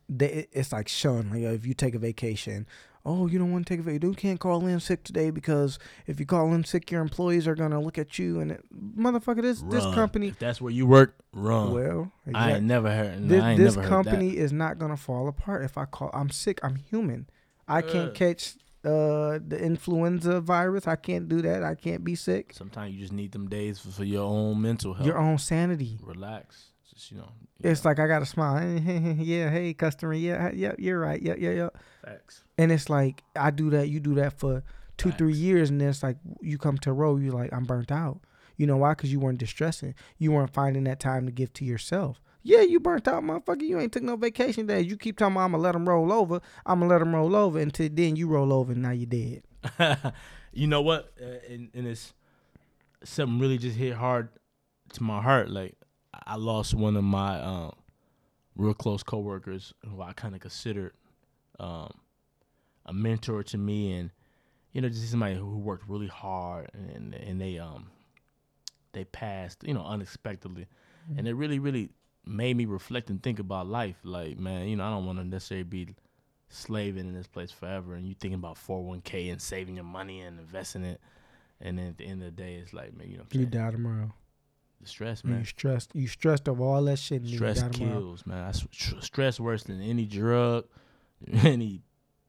they, it's like shun. Like if you take a vacation, oh, you don't want to take a vacation. You can't call in sick today because if you call in sick, your employees are gonna look at you and it, motherfucker, this this company. If that's where you work, run. Well, I ain't never heard. this, I ain't this never heard that. company is not gonna fall apart if I call. I'm sick. I'm human. I can't Uh. catch uh the influenza virus. I can't do that. I can't be sick. Sometimes you just need them days for, for your own mental health. Your own sanity. Relax. Just you know. you It's know, like I gotta smile. yeah, hey customer. Yeah, yeah, you're right. Yeah, yeah, yeah. facts. And it's like I do that. You do that for two, three years, and then it's like you come to a row. You're like, I'm burnt out. You know why? Because you weren't distressing. You weren't finding that time to give to yourself. Yeah, you burnt out, motherfucker. You ain't took no vacation days. You keep talking about I'm gonna let them roll over. I'm gonna let them roll over until then you roll over and now you're dead. you know what? Uh, and, and it's something really just hit hard to my heart. Like I lost one of my um, real close coworkers who I kind of considered um, a mentor to me, and you know, just somebody who worked really hard, and and they um they passed, you know, unexpectedly, and it really really made me reflect and think about life. Like, man, you know, I don't want to necessarily be slaving in this place forever and you thinking about 401k and saving your money and investing it and then at the end of the day it's like man you know You die tomorrow. the stress Man. You stressed. You stressed of all that shit. Stress you die tomorrow. kills man That's stress worse than any drug any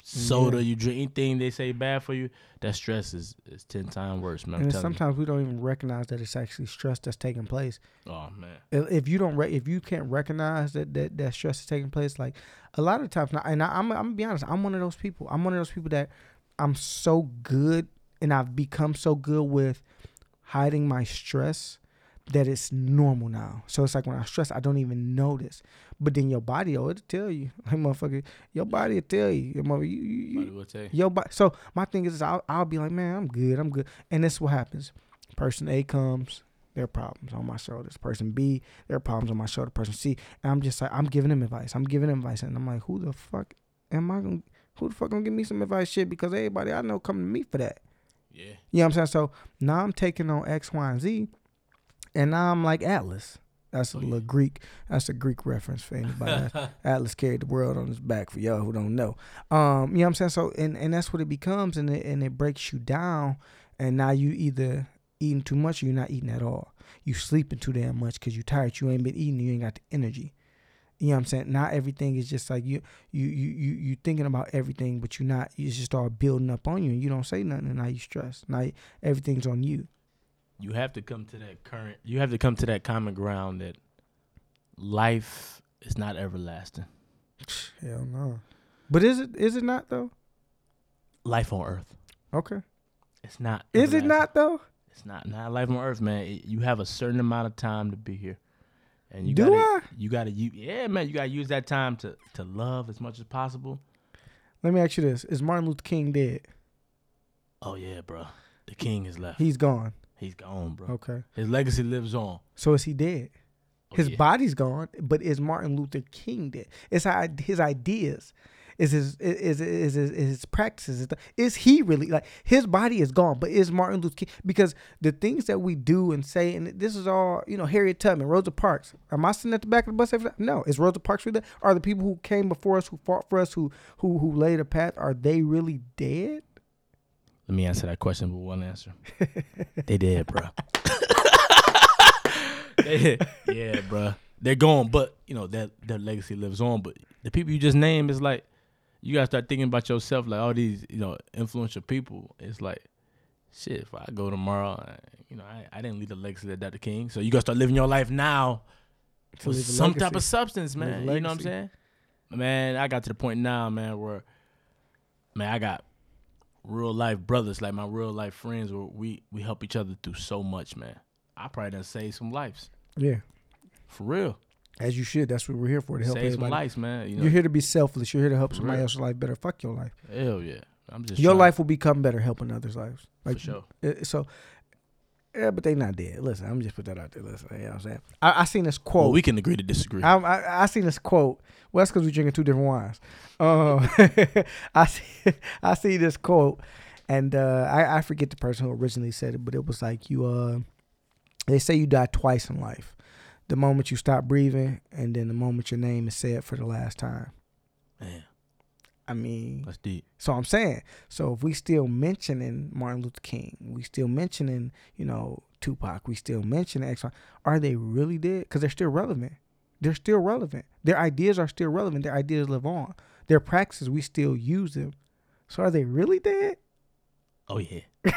soda Yeah. you drink anything they say bad for you that stress is, is 10 times worse man And sometimes we don't even recognize that it's actually stress that's taking place. oh man if if you don't re- if you can't recognize that that, that stress is taking place like a lot of times and I, I'm I'm gonna be honest I'm one of those people I'm one of those people that I'm so good and I've become so good with hiding my stress that it's normal now so it's like when I stress I don't even notice but then your body oh it'll tell you like motherfucker your body will tell you your mother you, you, you Buddy, what say? Yo, but so my thing is, I'll, I'll be like, man, I'm good, I'm good, and this is what happens. Person A comes, their problems on my shoulders. Person B, their problems on my shoulder. Person C, and I'm just like, I'm giving them advice. I'm giving them advice, and I'm like, who the fuck am I gonna? Who the fuck gonna give me some advice? Shit, because everybody I know come to me for that. yeah You know what I'm saying? So now I'm taking on X, Y, and Z, and now I'm like Atlas. That's a little. Greek. That's a Greek reference for anybody. Atlas carried the world on his back for y'all who don't know. Um, you know what I'm saying? So and, and that's what it becomes and it and it breaks you down and now you either eating too much or you're not eating at all. You sleeping too damn much because you're tired. You ain't been eating, you ain't got the energy. You know what I'm saying? Not everything is just like you you you you you thinking about everything, but you're not you just start building up on you and you don't say nothing and now you stress. Now everything's on you. You have to come to that current you have to come to that common ground that life is not everlasting Hell no. But is it is it not though? life on earth Okay. it's not Is it not though? It's not not life on earth, man. It- you have a certain amount of time to be here, and you Do gotta, I? You gotta, you yeah, man. You gotta use that time to to love as much as possible. Let me ask you this: Is Martin Luther King dead? Oh yeah, bro. The king is left. He's gone. He's gone, bro. Okay. His legacy lives on. So is he dead? Oh, His yeah. body's gone, but is Martin Luther King dead? It's his ideas. Is his is is is, is, is his practices? Is he really like his body is gone? But is Martin Luther King because the things that we do and say, and this is all you know, Harriet Tubman, Rosa Parks. Am I sitting at the back of the bus every time? No, is Rosa Parks really? There? Are the people who came before us, who fought for us, who who who laid a path, are they really dead? Let me answer that question with one answer. they did, bro. they, yeah, bro. They're gone, but you know that their legacy lives on. But the people you just named is like you gotta start thinking about yourself. Like all these, you know, influential people. It's like shit. If I go tomorrow, I, you know, I, I didn't leave the legacy that Dr. King. So you gotta start living your life now with some type of substance, man. You know what I'm saying? Man, I got to the point now, man, where man, I got real life brothers, like my real life friends, where we we help each other through so much, man. I probably done saved some lives. Yeah, For real. as you should. That's what we're here for to help Save some lives, man. You know, You're here to be selfless. You're here to help somebody Real. else's life better. Fuck your life. hell yeah. I'm just Your life will become better helping others' lives. for sure. uh, so, Yeah, but they not dead. Listen, I'm just put that out there. Listen, you know what I'm saying? I, I seen this quote. Well, we can agree to disagree. I, I, I seen this quote. Well, that's because we drinking two different wines. Um, I see, I see this quote, and uh, I, I forget the person who originally said it, but it was like you. Uh, they say you die twice in life: the moment you stop breathing, and then the moment your name is said for the last time. Man, I mean, that's deep. so I'm saying, so if we still mentioning Martin Luther King, we still mentioning, you know, Tupac, we still mentioning X, are they really dead? Because they're still relevant. They're still relevant. Their ideas are still relevant. Their ideas live on. Their practices, we still use them. So are they really dead? Oh yeah.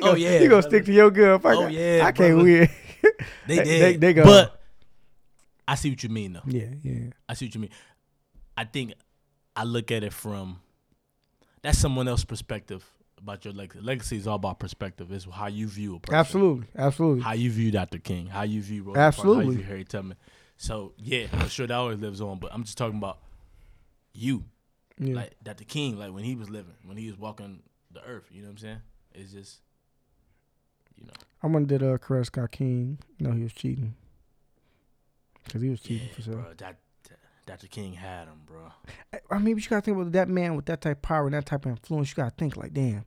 Oh, gonna- yeah, he gonna brother. stick to your gun. Fuck Oh, yeah, I can't brother. win. They They- did. they- they go. But I see what you mean though. yeah, yeah. I see what you mean. I think I look at it from that's someone else's perspective about your legacy. Legacy is all about perspective. It's how you view a person. Absolutely, absolutely. How you view Dr. King. How you view Rosa Parks, How you view Harry Tubman. So yeah, for sure that always lives on. But I'm just talking about you, Yeah. like Dr. King, like when he was living, when he was walking the earth. You know what I'm saying? It's just, you know, I wonder did uh, Coretta King know he was cheating? Because he was yeah, cheating for sure. bro. That, Dr. King had him, bro. I mean, but you gotta think about that man with that type of power and that type of influence. You gotta think like, damn,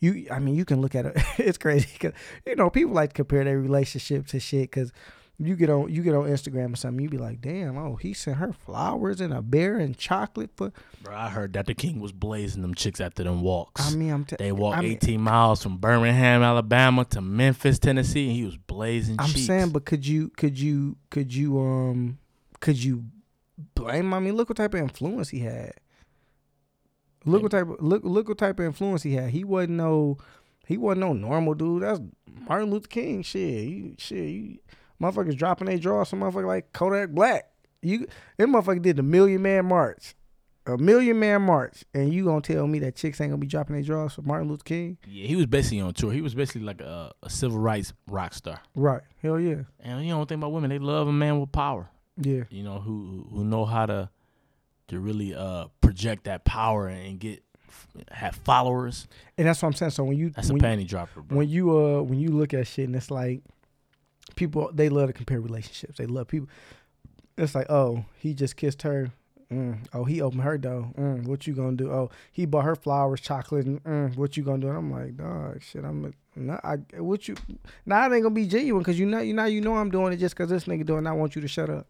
you. I mean, you can look at it. it's crazy because you know people like to compare their relationship to shit. Because you get on you get on Instagram or something, you be like, damn, oh, he sent her flowers and a bear and chocolate for. Bro, I heard Dr. King was blazing them chicks after them walks. I mean, I'm. T- They walked I mean- 18 miles from Birmingham, Alabama to Memphis, Tennessee, and he was blazing I'm cheeks. saying, but could you could you could you um could you blame? I mean, look what type of influence he had. Look what type of look look what type of influence he had. He wasn't no he wasn't no normal dude. That's Martin Luther King. Shit, you, shit, you, motherfuckers dropping their jaw. Some motherfucker like Kodak Black. You that motherfucker did the Million Man March, a Million Man March, and you gonna tell me that chicks ain't gonna be dropping their jaws for Martin Luther King? yeah, he was basically on tour. He was basically like a, a civil rights rock star. Right? Hell yeah, And you know, think about women, they love a man with power. Yeah. You know, who who know how to to really uh project that power and get have followers. And that's what I'm saying. So when you That's a when, panty dropper, bro. when you uh when you look at shit and it's like people they love to compare relationships. They love people. It's like oh he just kissed her. Mm. Oh he opened her door. Mm. What you gonna do? Oh he bought her flowers, chocolate. And, mm. What you gonna do? And I'm like dog shit. I'm not. I what you. Now it ain't gonna be genuine because you know you now you know I'm doing it just because this nigga doing. it, I want you to shut up.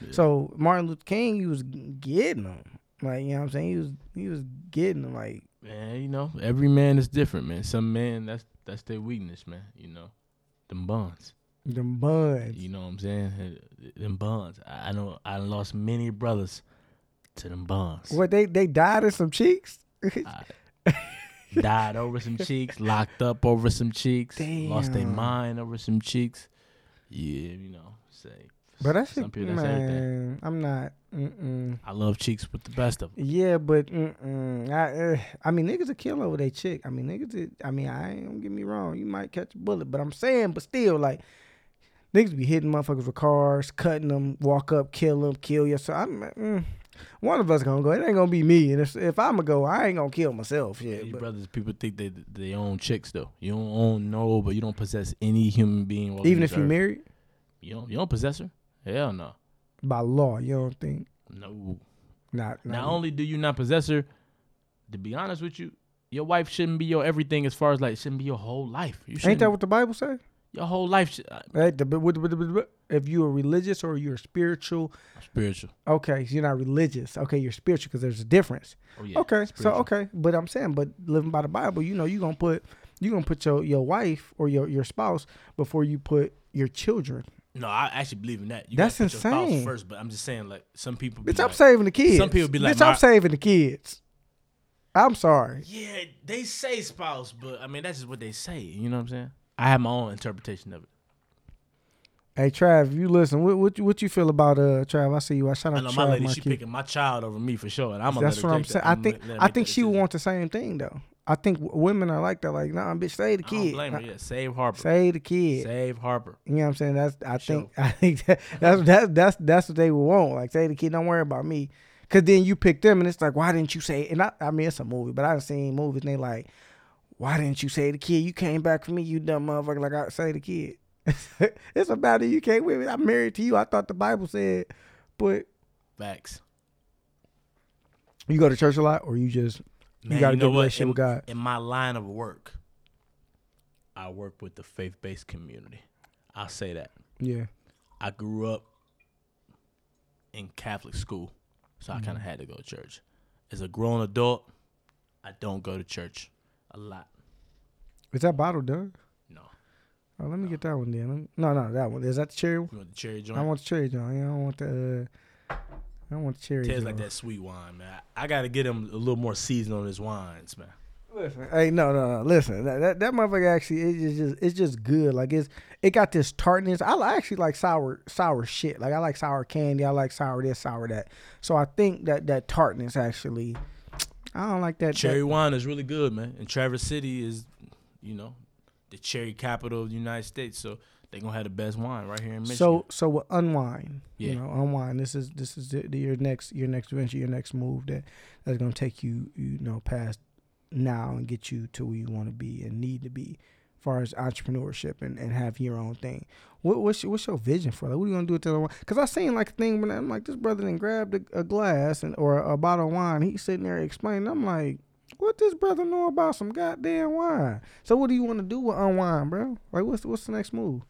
Yeah. So Martin Luther King, he was getting them. Like you know what I'm saying. He was he was getting them. Like man, you know, every man is different, man. Some men that's that's their weakness, man. You know, them bonds. them buns. You know what I'm saying? Them bonds. I know I lost many brothers to them bonds. What they they died in some cheeks. Died over some cheeks, locked up over some cheeks, lost their mind over some cheeks. Yeah, you know, say. But that some people that's everything. man, I'm not. Mm-mm. I love cheeks with the best of them. Yeah, but mm-mm. I, uh, I mean, niggas a kill over they chick. I mean, niggas. Is, I mean, I ain't don't get me wrong. You might catch a bullet, but I'm saying, but still, like, niggas be hitting motherfuckers with cars, cutting them, walk up, kill them, kill yourself. I'm, mm, one of us gonna go. It ain't gonna be me. And if if I'm gonna go, I ain't gonna kill myself. Yeah, but brothers, people think they they own chicks though. You don't own no, but you don't possess any human being. even if you earth. married you don't you don't possess her. Hell no, by law, you don't think no. not. Not not only do you not possess her, to be honest with you, your wife shouldn't be your everything as far as like shouldn't be your whole life. You ain't that what the Bible say? your whole life? Should, uh, Right, the- If you're religious or you're spiritual, spiritual. okay, so you're not religious. Okay, you're spiritual because there's a difference. Oh yeah. okay, so okay, but I'm saying, but living by the Bible, you know, you're gonna put you're gonna put your your wife or your your spouse before you put your children. No, I actually believe in that. You That's gotta put your spouse insane. first, but I'm just saying like some people. Be Bitch, I'm like, saving the kids. some people be like, bitch, I'm saving the kids. I'm sorry. Yeah, they say spouse, but I mean that's just what they say. You know what I'm saying? I have my own interpretation of it. Hey Trav, you listen. What what you, what you feel about uh Trav? I see you. I shout I out know to my Trav lady, she Marquis. picking my child over me for sure, and I'm gonna That's let what I'm take saying. that. I think gonna let her I make think that she would decision. want the same thing though. I think w- women are like that. Like, nah, bitch, save the I don't kid. blame her. Yeah, save Harper. Save the kid. Save Harper. You know what I'm saying? That's I Sure. think I think that, that's that's that's that's what they would want. Like say the kid, don't worry about me, cause then you pick them and it's like, why didn't you say? And I, I mean, it's a movie, but I've seen movies and they like, why didn't you say the kid? You came back for me, you dumb motherfucker. Like I say the kid. it's about it. You can't with me. I'm married to you. I thought the Bible said, but Facts. you go to church a lot, or you just Man, got a you know good what? relationship with God. in my line of work, I work with the faith based community. I'll say that. yeah. I grew up in Catholic school, so I Mm-hmm. kind of had to go to church. As a grown adult, I don't go to church a lot. Is that bottle done? No, Oh, let me get that one then. No, no, that one. Is that the cherry one? you want the cherry joint? I want the cherry joint. Yeah, I don't want the. Uh, I don't want cherry. Tastes like that sweet wine, man. I, I got to get him a little more season on his wines, man. Listen, hey, no, no, no. Listen, that that, that motherfucker actually it's just it's just good. Like it's it got this tartness. I actually like sour sour shit. Like I like sour candy. I like sour this, sour that. So I think that that tartness actually. I don't like that. Cherry that- wine is really good, man. And Traverse City is, you know, the cherry capital of the United States, so they gonna have the best wine right here in Michigan. so so with UnWine. Yeah. You know, UnWine. This is this is the, the- your next your next venture, your next move that that's gonna take you you know past now and get you to where you want to be and need to be, as far as entrepreneurship and, and have your own thing. What, what's your, what's your vision for that? What are you gonna do with that? Because I seen like a thing when I'm like this brother then grabbed a, a glass and or a bottle of wine. He's sitting there explaining. I'm like. What this brother know about some goddamn wine? So what do you want to do with UnWine, bro? Like what's what's the next move?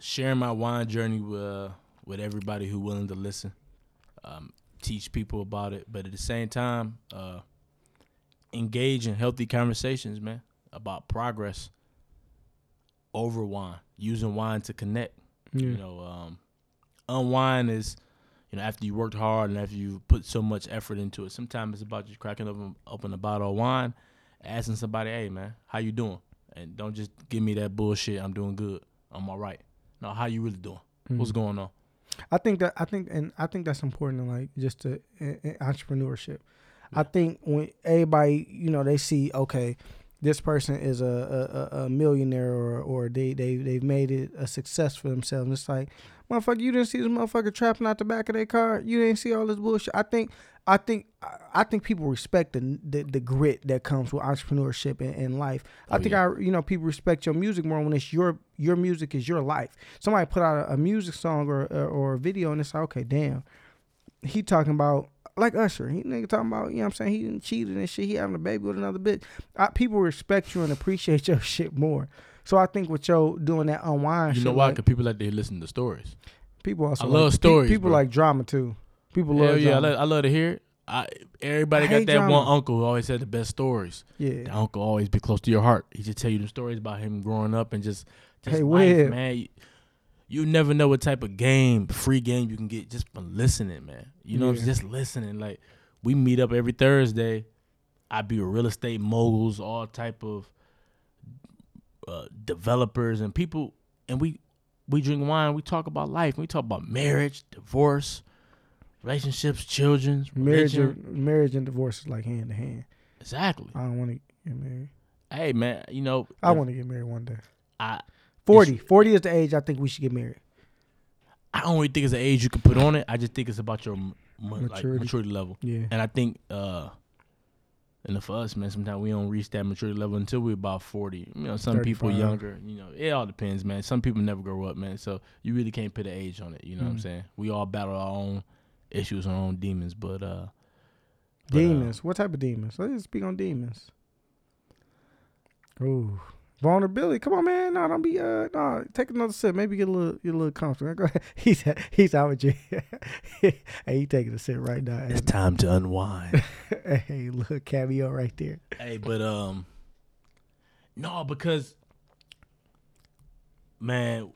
Sharing my wine journey with uh, with everybody who willing to listen, um, teach people about it, but at the same time, uh, engage in healthy conversations, man, about progress over wine, using wine to connect. Yeah. You know, um, UnWine is, you know, after you worked hard and after you put so much effort into it. Sometimes it's about just cracking open, open a bottle of wine, asking somebody, "Hey, man, how you doing?" And don't just give me that bullshit. I'm doing good. I'm all right. No, how you really doing? Mm-hmm. What's going on? I think that I think and I think that's important in like just to in, in entrepreneurship. I think when everybody you know they see okay, this person is a, a, a- millionaire or or they they they've made it a success for themselves. And it's like motherfucker, you didn't see this motherfucker trapping out the back of their car. You didn't see all this bullshit. I think I think I- I think people respect the the, the grit that comes with entrepreneurship in, in life. I Oh, think yeah. I you know people respect your music more when it's your your music is your life. Somebody put out a, a music song or, or or a video and it's like okay, damn, he talking about like Usher. He nigga talking about you know what I'm saying he didn't cheated and shit. He having a baby with another bitch. I, people respect you and appreciate your shit more. So I think with your doing that UnWine, You shit, know why? like, Because people like to listen to stories. people also I like, love stories, People bro. like drama too. People Hell love yeah, I love, I love to hear it. I, everybody I got that drama. one uncle who always had the best stories. yeah. The uncle always be close to your heart. He just tell you the stories about him growing up and just, just Hey, life, man. You, never know what type of game, free game you can get just from listening, man. You know, Yeah. just listening. Like we meet up every Thursday. I be with real estate moguls, all type of uh, developers and people, and we we drink wine. We talk about life. We talk about marriage, divorce, relationships, children, Marriage, religion. marriage and divorce is like hand to hand. Exactly. I don't want to get married. Hey man, you know I want to get married one day. I 40. 40 is the age I think we should get married. I don't really think it's an age you can put on it. I just think it's about your m- m- like Maturity. maturity level. Yeah. And I think uh and for us, man, sometimes we don't reach that maturity level until we're about forty. You know, some people younger, you know, it all depends, man. Some people never grow up, man. So you really can't put an age on it. You know what I'm Mm. saying? We all battle our own issues, our own demons, but uh but, uh, Demons. what type of demons? Let's speak on demons. Ooh. Vulnerability. Come on, man. No, don't be uh no, take another sip. Maybe get a little get a little comfortable. Go ahead. He's he's out with you. hey, he taking a sip right now. it's time to unwind. hey, look, cameo right there. Hey, but um, no, because man,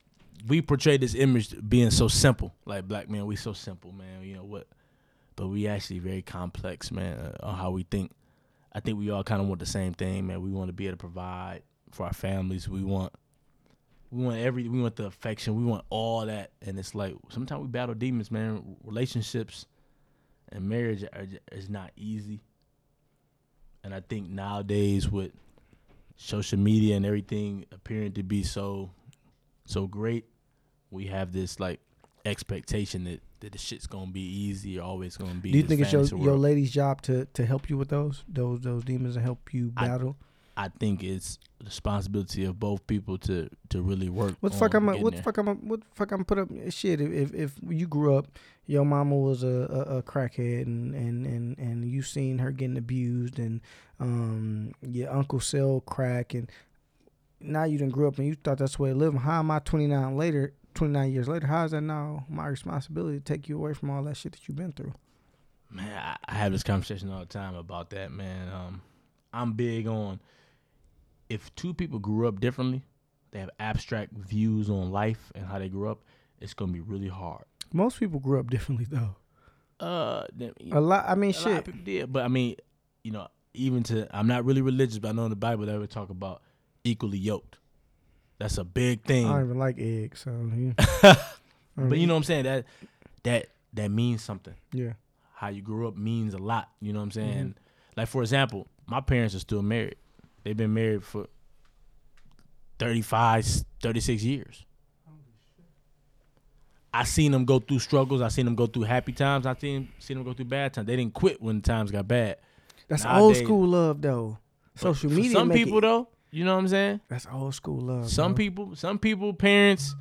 we portray this image being so simple. Like black man, we so simple, man. You know what? But we actually very complex, man, uh, on how we think. I think we all kind of want the same thing, man. We want to be able to provide for our families. We want, we want every, we want the affection. We want all that, and it's like sometimes we battle demons, man. Relationships and marriage are, is not easy. And I think nowadays with social media and everything appearing to be so so great, we have this like expectation that, that the shit's gonna be easy or always gonna be. Do you think it's your, your lady's job to to help you with those those those demons and help you battle? I think it's the responsibility of both people to to really work. What the fuck on I'm a, what the fuck I'm a, what the fuck I'm put up shit if, if if you grew up your mama was a, a, a crackhead and, and, and, and you seen her getting abused and um your uncle sell crack and now you didn't grow up and you thought that's the way to live. How am I twenty nine later twenty nine years later, how is that now my responsibility to take you away from all that shit that you've been through? Man, I, I have this conversation all the time about that, man. Um, I'm big on if two people grew up differently, they have abstract views on life and how they grew up, it's gonna be really hard. Most people grew up differently though. Uh, then, A lot I mean a lot shit. of people did, but I mean, you know, even to I'm not really religious, but I know in the Bible they would talk about equally yoked. That's a big thing. I don't even like eggs, so yeah. but you know what I'm saying? That that that means something. Yeah. How you grew up means a lot. You know what I'm saying? Mhm. Like for example, my parents are still married. They've been married for 35, 36 years. I seen them go through struggles. I seen them go through happy times. I seen seen them go through bad times. They didn't quit when times got bad. That's old school love though. Social media Some people it, though, you know what I'm saying? That's old school love. Some bro. people, some people, parents,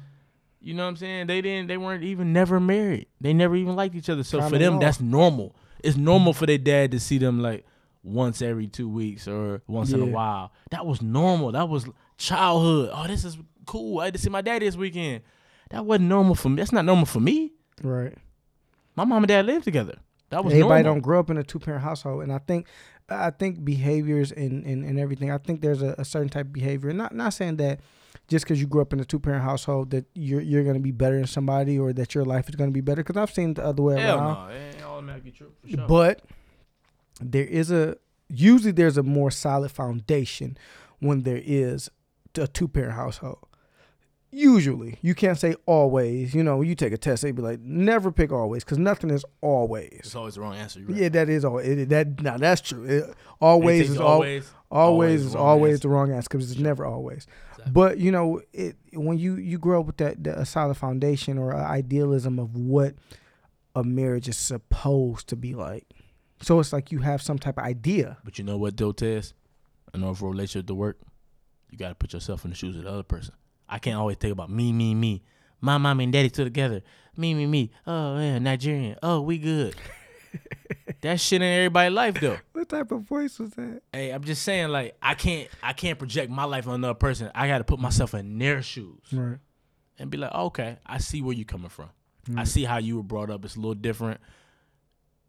you know what I'm saying? They didn't, they weren't even never married. They never even liked each other. So for them, that's normal. It's normal for their dad to see them like once every two weeks or once in a while. That was normal. That was childhood. Oh, this is cool. I had to see my daddy this weekend. That wasn't normal for me. That's not normal for me. right. My mom and dad lived together. That was Everybody normal. don't grow up in a two parent household, and I think I think behaviors and, and, and everything. I think there's a, a certain type of behavior. Not not saying that just because you grew up in a two parent household that you're you're gonna be better than somebody or that your life is gonna be better. Because I've seen the other way Hell around. no. It ain't automatically true. For sure. But there is a usually there's a more solid foundation when there is a two parent household. Usually, you can't say always. You know, you take a test, they'd be like, never pick always, because nothing is always. it's always the wrong answer. Right. Yeah, that is all. It, that now that's true. It, always is always always is always answer. the wrong answer because it's never always. Exactly. But you know, it when you you grow up with that, that a solid foundation or a idealism of what a marriage is supposed to be like. So it's like you have some type of idea. But you know what, though, Tez? In order for a relationship to work, you got to put yourself in the shoes of the other person. I can't always think about me, me, me. My mom and daddy still together. Me, me, me. Oh, yeah, Nigerian. Oh, we good. that shit in everybody's life, though. What type of voice was that? Hey, I'm just saying, like, I can't, I can't project my life on another person. I got to put myself in their shoes Right. and be like, okay, I see where you're coming from. I Mm. see how you were brought up. It's a little different.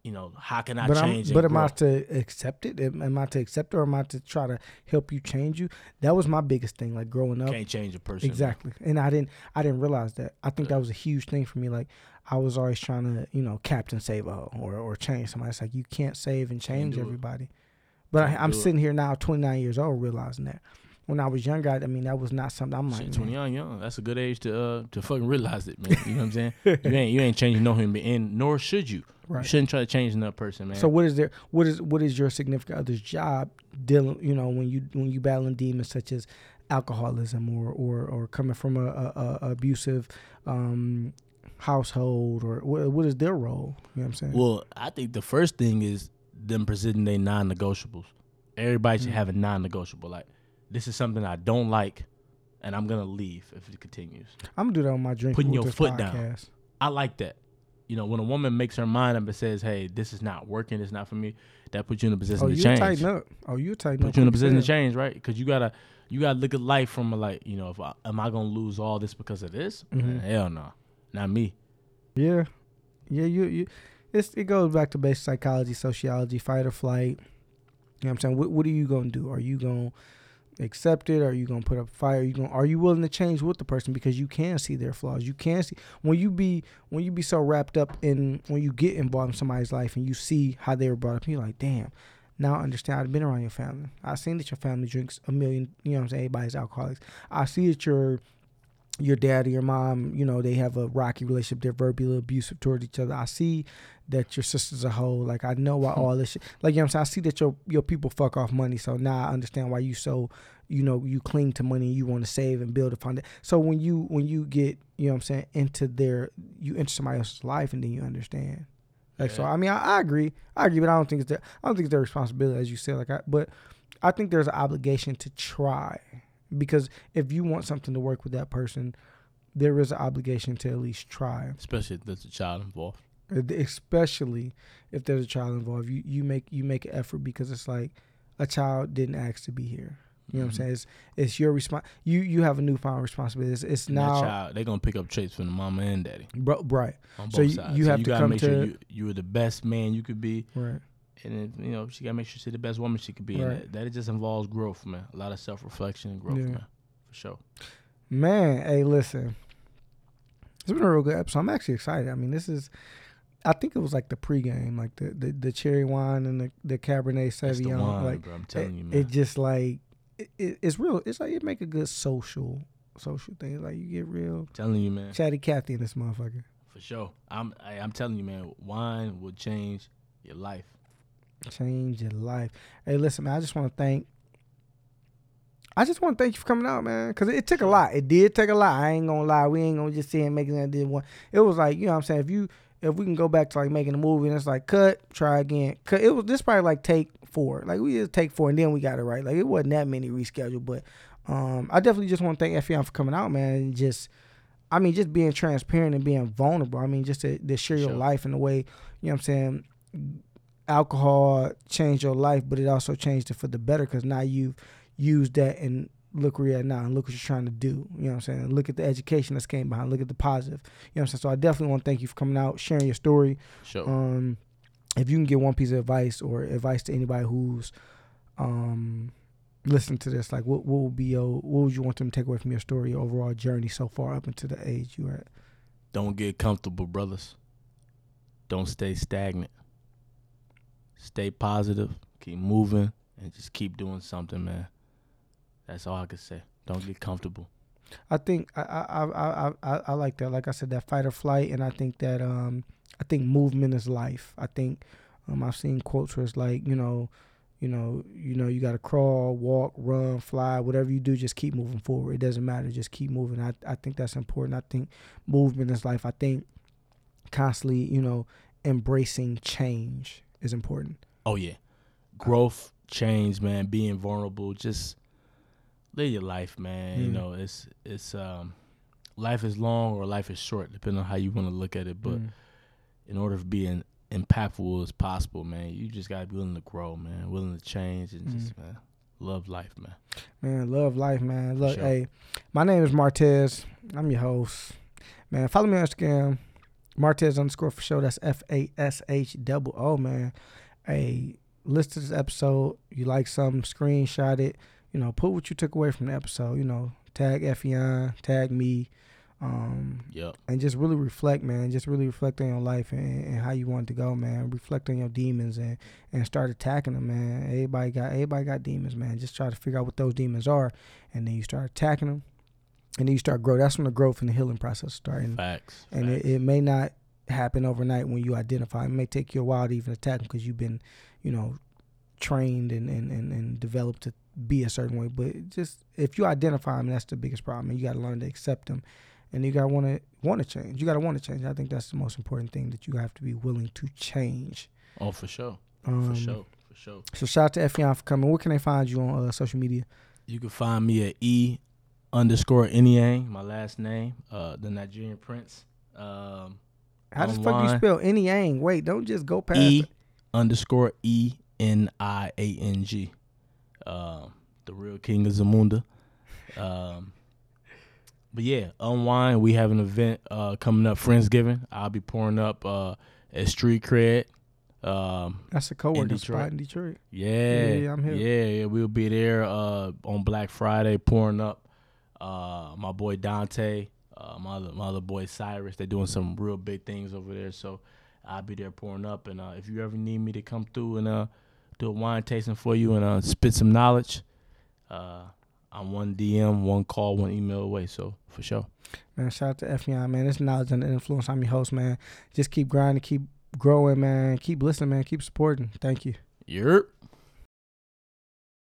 You know, how can I But I'm, change? and but am? I to accept it? Am, am I to accept it, or am I to try to help you change you? That was my biggest thing, like growing up. Can't change a person. Exactly. And I didn't I didn't realize that. I think that was a huge thing for me. Like I was always trying to, you know, captain save a hoe or, or change somebody. It's like you can't save and change do it. everybody. But I, Can't I'm it. sitting here now, 29 years old, realizing that. When I was younger, I, I mean, that was not something I'm like. Twenty young, young. That's a good age to uh to fucking realize it, man. You know what I'm saying? you ain't you ain't changing no human being, nor should you. You shouldn't try to change another person, man. So what is there? What is what is your significant other's job dealing? You know, when you when you battling demons such as alcoholism or or, or coming from a, a, a abusive um, household, or what, what is their role? You know what I'm saying? well, I think the first thing is them presenting their non-negotiables. Everybody should Mm. have a non-negotiable. Like this is something I don't like, and I'm gonna leave if it continues. I'm gonna do that on my drink. Putting your foot down. I like that. You know, when a woman makes her mind up and says, "Hey, this is not working. It's not for me," that puts you in a position Oh, to you change. tighten up. Oh, you tighten up. put you in a position to change, right? Because you gotta you gotta look at life from a like, you know, if I, am I gonna lose all this because of this? Man, Mhm. hell no, not me. Yeah, yeah. You you. It's it goes back to basic psychology, sociology, fight or flight. You know what I'm saying? What what are you gonna do? Are you gonna accept it? Are you gonna put up fight? Are you gonna are you willing to change with the person because you can see their flaws? You can see when you be when you be so wrapped up in when you get involved in somebody's life and you see how they were brought up. You're like, damn. Now I understand. I've been around your family. I seen that your family drinks a million. You know what I'm saying? Everybody's alcoholics. I see that your your dad or your mom, you know, they have a rocky relationship. They're verbally abusive towards each other. I see that your sister's a hoe. Like I know why hmm. all this shit. Like you know what I'm saying. I see that your your people fuck off money. So now I understand why you so you know you cling to money. and You want to save and build upon it. So when you when you get you know what I'm saying into their you enter somebody else's life and then you understand. Like so, I mean, I, I agree, I agree, but I don't think it's their, I don't think it's their responsibility, as you said. Like, I, but I think there's an obligation to try because if you want something to work with that person, there is an obligation to at least try. especially if there's a child involved. Uh, Especially if there's a child involved, you you make you make an effort because it's like a child didn't ask to be here. You know what I'm Mhm. saying? It's it's your response. You you have a newfound responsibility. It's, it's now, child, they're gonna pick up traits from the mama and daddy bro, right, on both So you- sides. you have to gotta come make sure to- you you are the best man you could be, right. And then, you know she gotta make sure she's the best woman she could be. And Right. that, that just involves growth, man. A lot of self reflection and growth, Yeah. man, for sure. Man, hey, listen. It's been a real good episode. I'm actually excited. I mean, this is I think it was like the pregame, like the the, the cherry wine and the, the Cabernet That's the Sauvignon. wine, like bro. I'm it, telling you, man. it just like it, it, it's real. It's like it make a good social social thing. Like you get real telling you, man, chatty Cathy in this motherfucker. for sure. I'm I, I'm telling you, man. Wine will change your life. Change your life. Hey, listen, man. I just want to thank. I just want to thank you for coming out, man. Because it, took a lot. It did take a lot. I ain't gonna lie. We ain't gonna just sit and make that did one. It was like you know what I'm saying. If you if we can go back to like making a movie and it's like cut, try again. Cut. It was this probably like take four. Like we just take four and then we got it right. Like it wasn't that many rescheduled, but um, I definitely just want to thank Efiong for coming out, man. And just, I mean, just being transparent and being vulnerable. I mean, just to, to share your Sure. life in the way you know what I'm saying. Alcohol changed your life, but it also changed it for the better because now you've used that and look where you're at now and look what you're trying to do. You know what I'm saying? Look at the education that's came behind. Look at the positive. You know what I'm saying? So I definitely want to thank you for coming out, sharing your story. Sure. Um, if you can get one piece of advice or advice to anybody who's um listening to this, like what what would be your what would you want them to take away from your story, your overall journey so far up into the age you're at? Don't get comfortable, brothers. Don't stay stagnant. Stay positive. Keep moving, and just keep doing something, man. That's all I can say. Don't get comfortable. I think I I, I I I like that. Like I said, that fight or flight, and I think that um I think movement is life. I think um I've seen quotes where it's like you know, you know, you know, you got to crawl, walk, run, fly, whatever you do, just keep moving forward. It doesn't matter, just keep moving. I I think that's important. I think movement is life. I think constantly, you know, embracing change is important. Oh yeah, growth, change, man. Being vulnerable, just live your life, man. You Mm. know, it's it's um, life is long or life is short, depending on how you want to look at it. But Mm. in order to be in, impactful as possible, man, you just gotta be willing to grow, man. Willing to change and just man, love life, man. Man, love life, man. Look, sure. hey, my name is Martez. I'm your host. Man, follow me on Instagram, Martez underscore for show. That's F A S H double O, man. Hey, listen to this episode. You like something, screenshot it. You know, put what you took away from the episode. You know, tag Efiong, tag me. Um, Yep. and just really reflect, man. Just really reflect on your life and, and how you want it to go, man. Reflect on your demons and and start attacking them, man. Everybody got everybody got demons, man. Just try to figure out what those demons are, and then you start attacking them, and then you start grow. That's when the growth and the healing process start. And, Facts. and it, it may not happen overnight when you identify. It may take you a while to even attack them because you've been, you know, trained and, and, and, and developed to be a certain way. But just if you identify them, that's the biggest problem. And you got to learn to accept them, and you got to want to want to change. You got to want to change. I think that's the most important thing that you have to be willing to change. oh, for sure. Um, For sure. For sure. So shout out to Efiong for coming. Where can they find you on uh, social media? You can find me at E underscore Inyang, my last name, uh, the Nigerian Prince. Um, How the fuck you spell Yang? Wait, don't just go past E it. underscore E N I A N G. Um, the real king of Zamunda. Um, but yeah, UnWine. We have an event uh, coming up, Friendsgiving. I'll be pouring up uh, at Street Cred. Um, That's a co-working Detroit. spot in Detroit. yeah, yeah, I'm here. Yeah, yeah, we'll be there uh, on Black Friday pouring up. Uh, my boy Dante, uh, my other, my other boy Cyrus, they're doing some real big things over there. So I'll be there pouring up. And uh, if you ever need me to come through and uh, do a wine tasting for you and uh, spit some knowledge, uh, I'm one DM, one call, one email away. So for sure. Man, shout out to Efiong, man. It's knowledge and influence. I'm your host, man. Just keep grinding, keep growing, man. Keep listening, man. Keep supporting. Thank you. Yep.